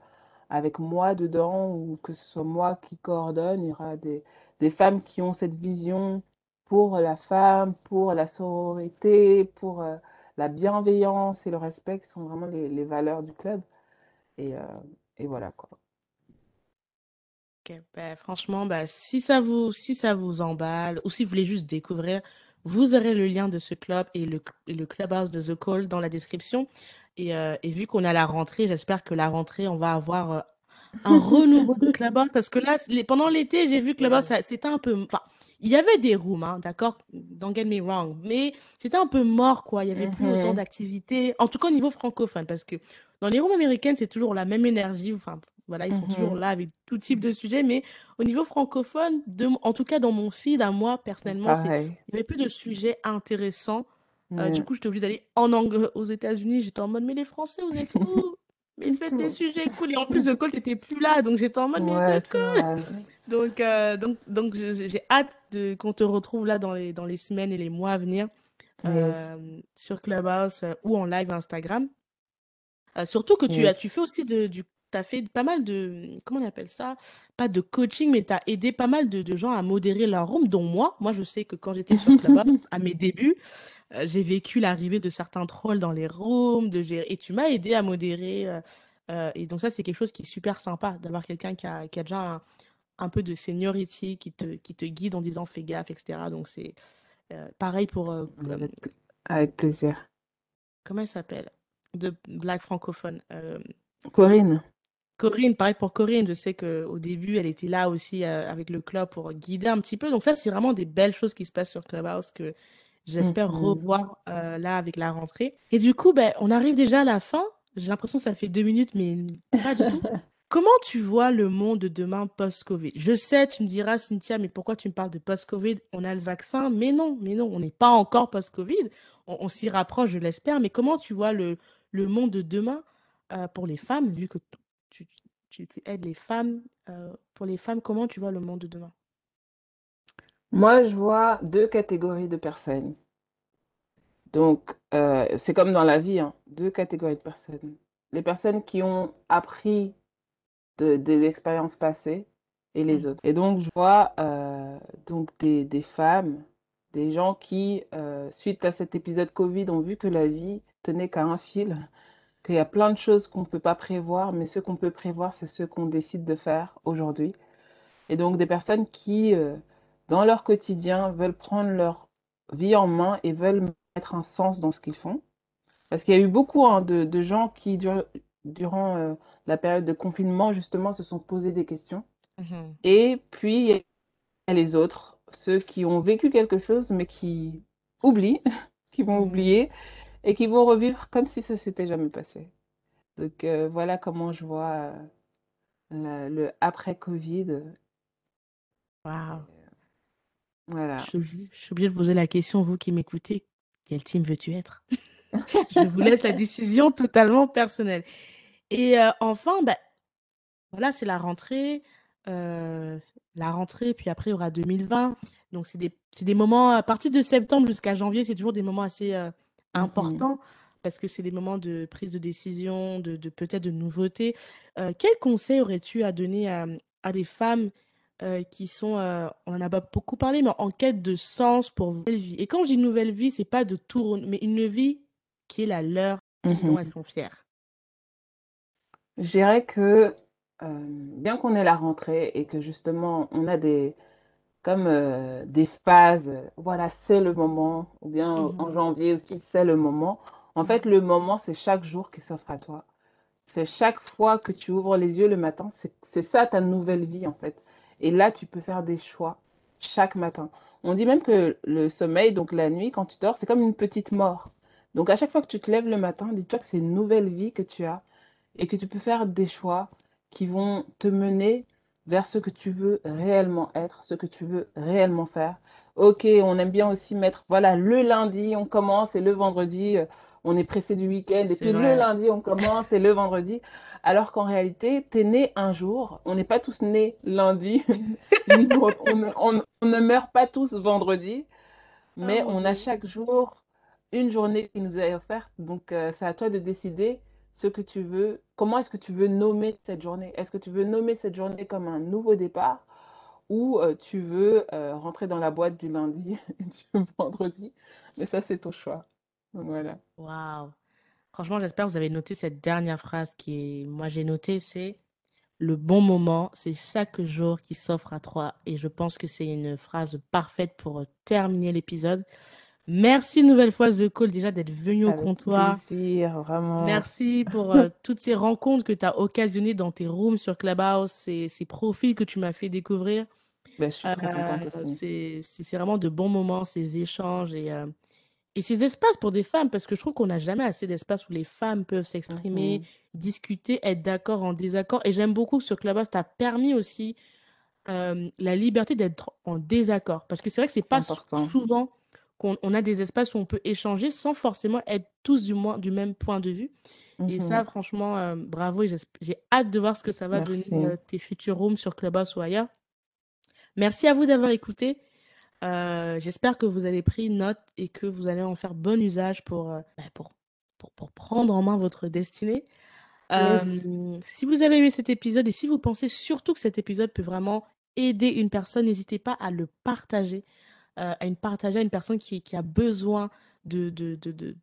avec moi dedans ou que ce soit moi qui coordonne. Il y aura des, des femmes qui ont cette vision pour la femme, pour la sororité, pour la bienveillance et le respect, qui sont vraiment les, valeurs du club. Et, euh, voilà quoi. Ok, bah, franchement, bah, si ça vous, si ça vous emballe ou si vous voulez juste découvrir, vous aurez le lien de ce club et le, et le Clubhouse de The Call dans la description. Et, euh, et vu qu'on à la rentrée, j'espère que la rentrée, on va avoir euh, un renouveau de Clubhouse parce que là, les- pendant l'été, j'ai vu Clubhouse, Ouais. ça- c'était un peu. Enfin, il y avait des rooms, hein, d'accord? Don't get me wrong, mais c'était un peu mort, quoi. Il y avait plus autant Mhm, d'activités, en tout cas au niveau francophone, parce que dans les rooms américaines, c'est toujours la même énergie. Enfin, voilà, ils sont toujours mhm. là avec tout type de sujets, mais au niveau francophone, de, en tout cas dans mon feed, à moi, personnellement, il y avait plus de sujets intéressants. Euh, du Ouais. coup, j'étais obligée d'aller en anglais aux États-Unis. J'étais en mode, mais les Français, vous êtes où? Mais faites des sujets cool. Et en plus, The Call, t'étais plus là. Donc j'étais en mode, mais The Ouais, c'est Call. vrai. Donc, euh, donc, donc j'ai hâte de, qu'on te retrouve là dans les, dans les semaines et les mois à venir euh, sur Clubhouse euh, ou en live Instagram. surtout que tu, as, tu fais aussi de, du tu as fait pas mal de, comment on appelle ça? Pas de coaching, mais tu as aidé pas mal de, de, gens à modérer leur room, dont moi. Moi, je sais que quand j'étais sur Clubhouse, à mes débuts, j'ai vécu l'arrivée de certains trolls dans les rooms, de gérer, et tu m'as aidé à modérer. et donc ça, c'est quelque chose qui est super sympa, d'avoir quelqu'un qui a, qui a déjà un, un peu de seniority qui te, qui te guide en disant fais gaffe, etc. Donc c'est euh, pareil pour... Euh, Avec plaisir. Comment elle s'appelle? De Black francophone. Euh, Corinne. Corinne, pareil pour Corinne. Je sais qu'au début, elle était là aussi avec le club pour guider un petit peu. Donc ça, c'est vraiment des belles choses qui se passent sur Clubhouse que j'espère mm-hmm. revoir là avec la rentrée. Et du coup, ben, on arrive déjà à la fin. J'ai l'impression que ça fait deux minutes, mais pas du tout. Comment tu vois le monde de demain post-Covid? Je sais, tu me diras, Cynthia, mais pourquoi tu me parles de post-Covid? On a le vaccin, mais non, mais non, on n'est pas encore post-Covid. On, s'y rapproche, je l'espère. Mais comment tu vois le, le monde de demain euh, pour les femmes, vu que tu, tu, aides les femmes euh, Pour les femmes, comment tu vois le monde de demain? Moi, je vois deux catégories de personnes. Donc, euh, c'est comme dans la vie, hein, deux catégories de personnes. Les personnes qui ont appris des expériences passées et les mmh. autres. Et donc, je vois euh, donc des, des, femmes, des gens qui, euh, suite à cet épisode Covid, ont vu que la vie tenait qu'à un fil, qu'il y a plein de choses qu'on ne peut pas prévoir, mais ce qu'on peut prévoir, c'est ce qu'on décide de faire aujourd'hui. Et donc, des personnes qui, dans leur quotidien, veulent prendre leur vie en main et veulent mettre un sens dans ce qu'ils font. Parce qu'il y a eu beaucoup hein, de, de, gens qui, durant euh, la période de confinement, justement, se sont posés des questions. Mhm. Et puis, il y a les autres, ceux qui ont vécu quelque chose, mais qui oublient, qui vont mhm. oublier et qui vont revivre comme si ça s'était jamais passé. Donc, euh, voilà comment je vois euh, le après-Covid. Waouh! Voilà. Je, suis obligée de poser la question, vous qui m'écoutez, quel team veux-tu être? Je vous laisse la décision totalement personnelle. Et euh, enfin, bah, voilà, c'est la rentrée. Euh, la rentrée, puis après, il y aura 2020. Donc, c'est des, des, moments, à partir de septembre jusqu'à janvier, c'est toujours des moments assez euh, mmh importants parce que c'est des moments de prise de décision, de, de peut-être de nouveautés. quel conseil aurais-tu à donner à, à des femmes qui sont, on en a pas beaucoup parlé, mais en quête de sens pour une nouvelle vie Et quand je dis nouvelle vie, c'est pas de tout, mais une vie qui est la leur et dont elles sont fières. Je dirais que, euh, bien qu'on ait la rentrée et que justement on a des comme, euh, des phases, voilà, c'est le moment ou bien en mmh janvier aussi, c'est le moment. En fait, le moment, c'est chaque jour qui s'offre à toi. C'est chaque fois que tu ouvres les yeux le matin, c'est ça ta nouvelle vie en fait. Et là, tu peux faire des choix chaque matin. On dit même que le sommeil, donc la nuit, quand tu dors, c'est comme une petite mort. Donc à chaque fois que tu te lèves le matin, dis-toi que c'est une nouvelle vie que tu as et que tu peux faire des choix qui vont te mener vers ce que tu veux réellement être, ce que tu veux réellement faire. Ok, on aime bien aussi mettre, voilà, le lundi, on commence et le vendredi, euh, on est pressé du week-end et puis le lundi, on commence et le vendredi. Alors qu'en réalité, tu es né un jour, on n'est pas tous nés lundi, on, ne meurt pas tous vendredi, mais oh on a chaque jour une journée qui nous est offerte. Donc, euh, c'est à toi de décider ce que tu veux, comment est-ce que tu veux nommer cette journée? Est-ce que tu veux nommer cette journée comme un nouveau départ ou euh, tu veux euh, rentrer dans la boîte du lundi et du vendredi? Mais ça, c'est ton choix. Voilà. Waouh Franchement, j'espère que vous avez noté cette dernière phrase qui est, moi j'ai noté, c'est le bon moment, c'est chaque jour qui s'offre à toi. Et je pense que c'est une phrase parfaite pour terminer l'épisode. Merci une nouvelle fois, The Call, déjà d'être venu au comptoir. Plaisir, vraiment. Merci pour euh, toutes ces rencontres que tu as occasionnées dans tes rooms sur Clubhouse, ces, ces profils que tu m'as fait découvrir. Ben, je suis très contente euh, aussi. C'est vraiment de bons moments, ces échanges et, euh, et ces espaces pour des femmes, parce que je trouve qu'on n'a jamais assez d'espace où les femmes peuvent s'exprimer, mm-hmm. discuter, être d'accord, en désaccord. Et j'aime beaucoup que sur Clubhouse, tu as permis aussi la liberté d'être en désaccord. Parce que c'est vrai que c'est pas souvent qu'on on a des espaces où on peut échanger sans forcément être tous du, moins, du même point de vue. Et ça, mmh franchement, euh, bravo. J'ai hâte de voir ce que ça va donner euh, tes futurs rooms sur Clubhouse ou ailleurs. Merci à vous d'avoir écouté. Euh, j'espère que vous avez pris note et que vous allez en faire bon usage pour, euh, bah, pour, pour, prendre en main votre destinée. si vous avez aimé cet épisode et si vous pensez surtout que cet épisode peut vraiment aider une personne, n'hésitez pas à le partager, à une partager à une personne qui, qui a besoin de, de, de, de,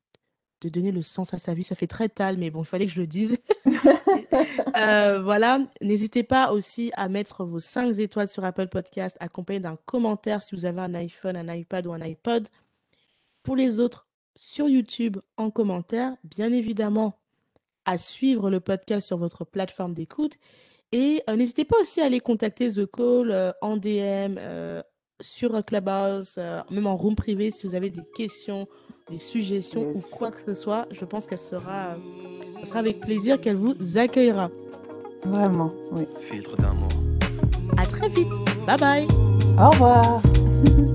de donner le sens à sa vie. Ça fait très tal, mais bon, il fallait que je le dise. Euh, voilà, n'hésitez pas aussi à mettre vos 5 étoiles sur Apple Podcast, accompagné d'un commentaire si vous avez un iPhone, un iPad ou un iPod. Pour les autres, sur YouTube, en commentaire, bien évidemment, à suivre le podcast sur votre plateforme d'écoute. Et euh, n'hésitez pas aussi à aller contacter The Call euh, en DM, sur Clubhouse, même en room privé si vous avez des questions des suggestions ou quoi que ce soit, je pense qu'elle sera, avec plaisir qu'elle vous accueillera. Vraiment, oui. Filtre d'amour. À très vite. Bye bye. Au revoir.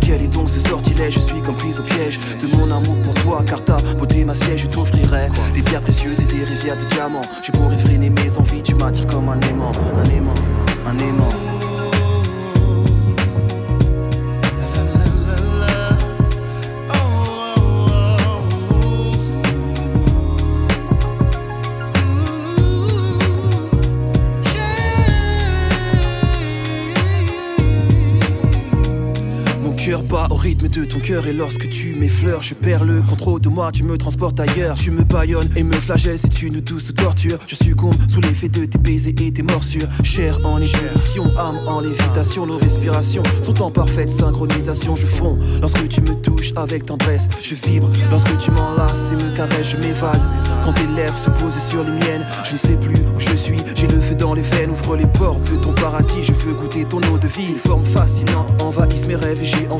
Quel est donc ce sortilège? Je suis comme prise au piège de mon amour pour toi Car ta beauté ma siège je t'offrirai Des pierres précieuses et des rivières de diamants. Je pourrais freiner mes envies Tu m'attires comme un aimant Un aimant, un aimant au rythme de ton cœur et lorsque tu m'effleures, je perds le contrôle de moi, tu me transportes ailleurs. Tu me baillonnes et me flagelles, c'est une douce torture. Je succombe sous l'effet de tes baisers et tes morsures. Chair en ébullition, âme en lévitation, nos respirations sont en parfaite synchronisation. Je fonds lorsque tu me touches avec tendresse, je vibre lorsque tu m'enlaces et me caresses, je m'évade. Quand tes lèvres se posent sur les miennes, je ne sais plus où je suis, j'ai le feu dans les veines, ouvre les portes de ton paradis, je veux goûter ton eau de vie. Forme fascinante envahissent mes rêves et j'ai envie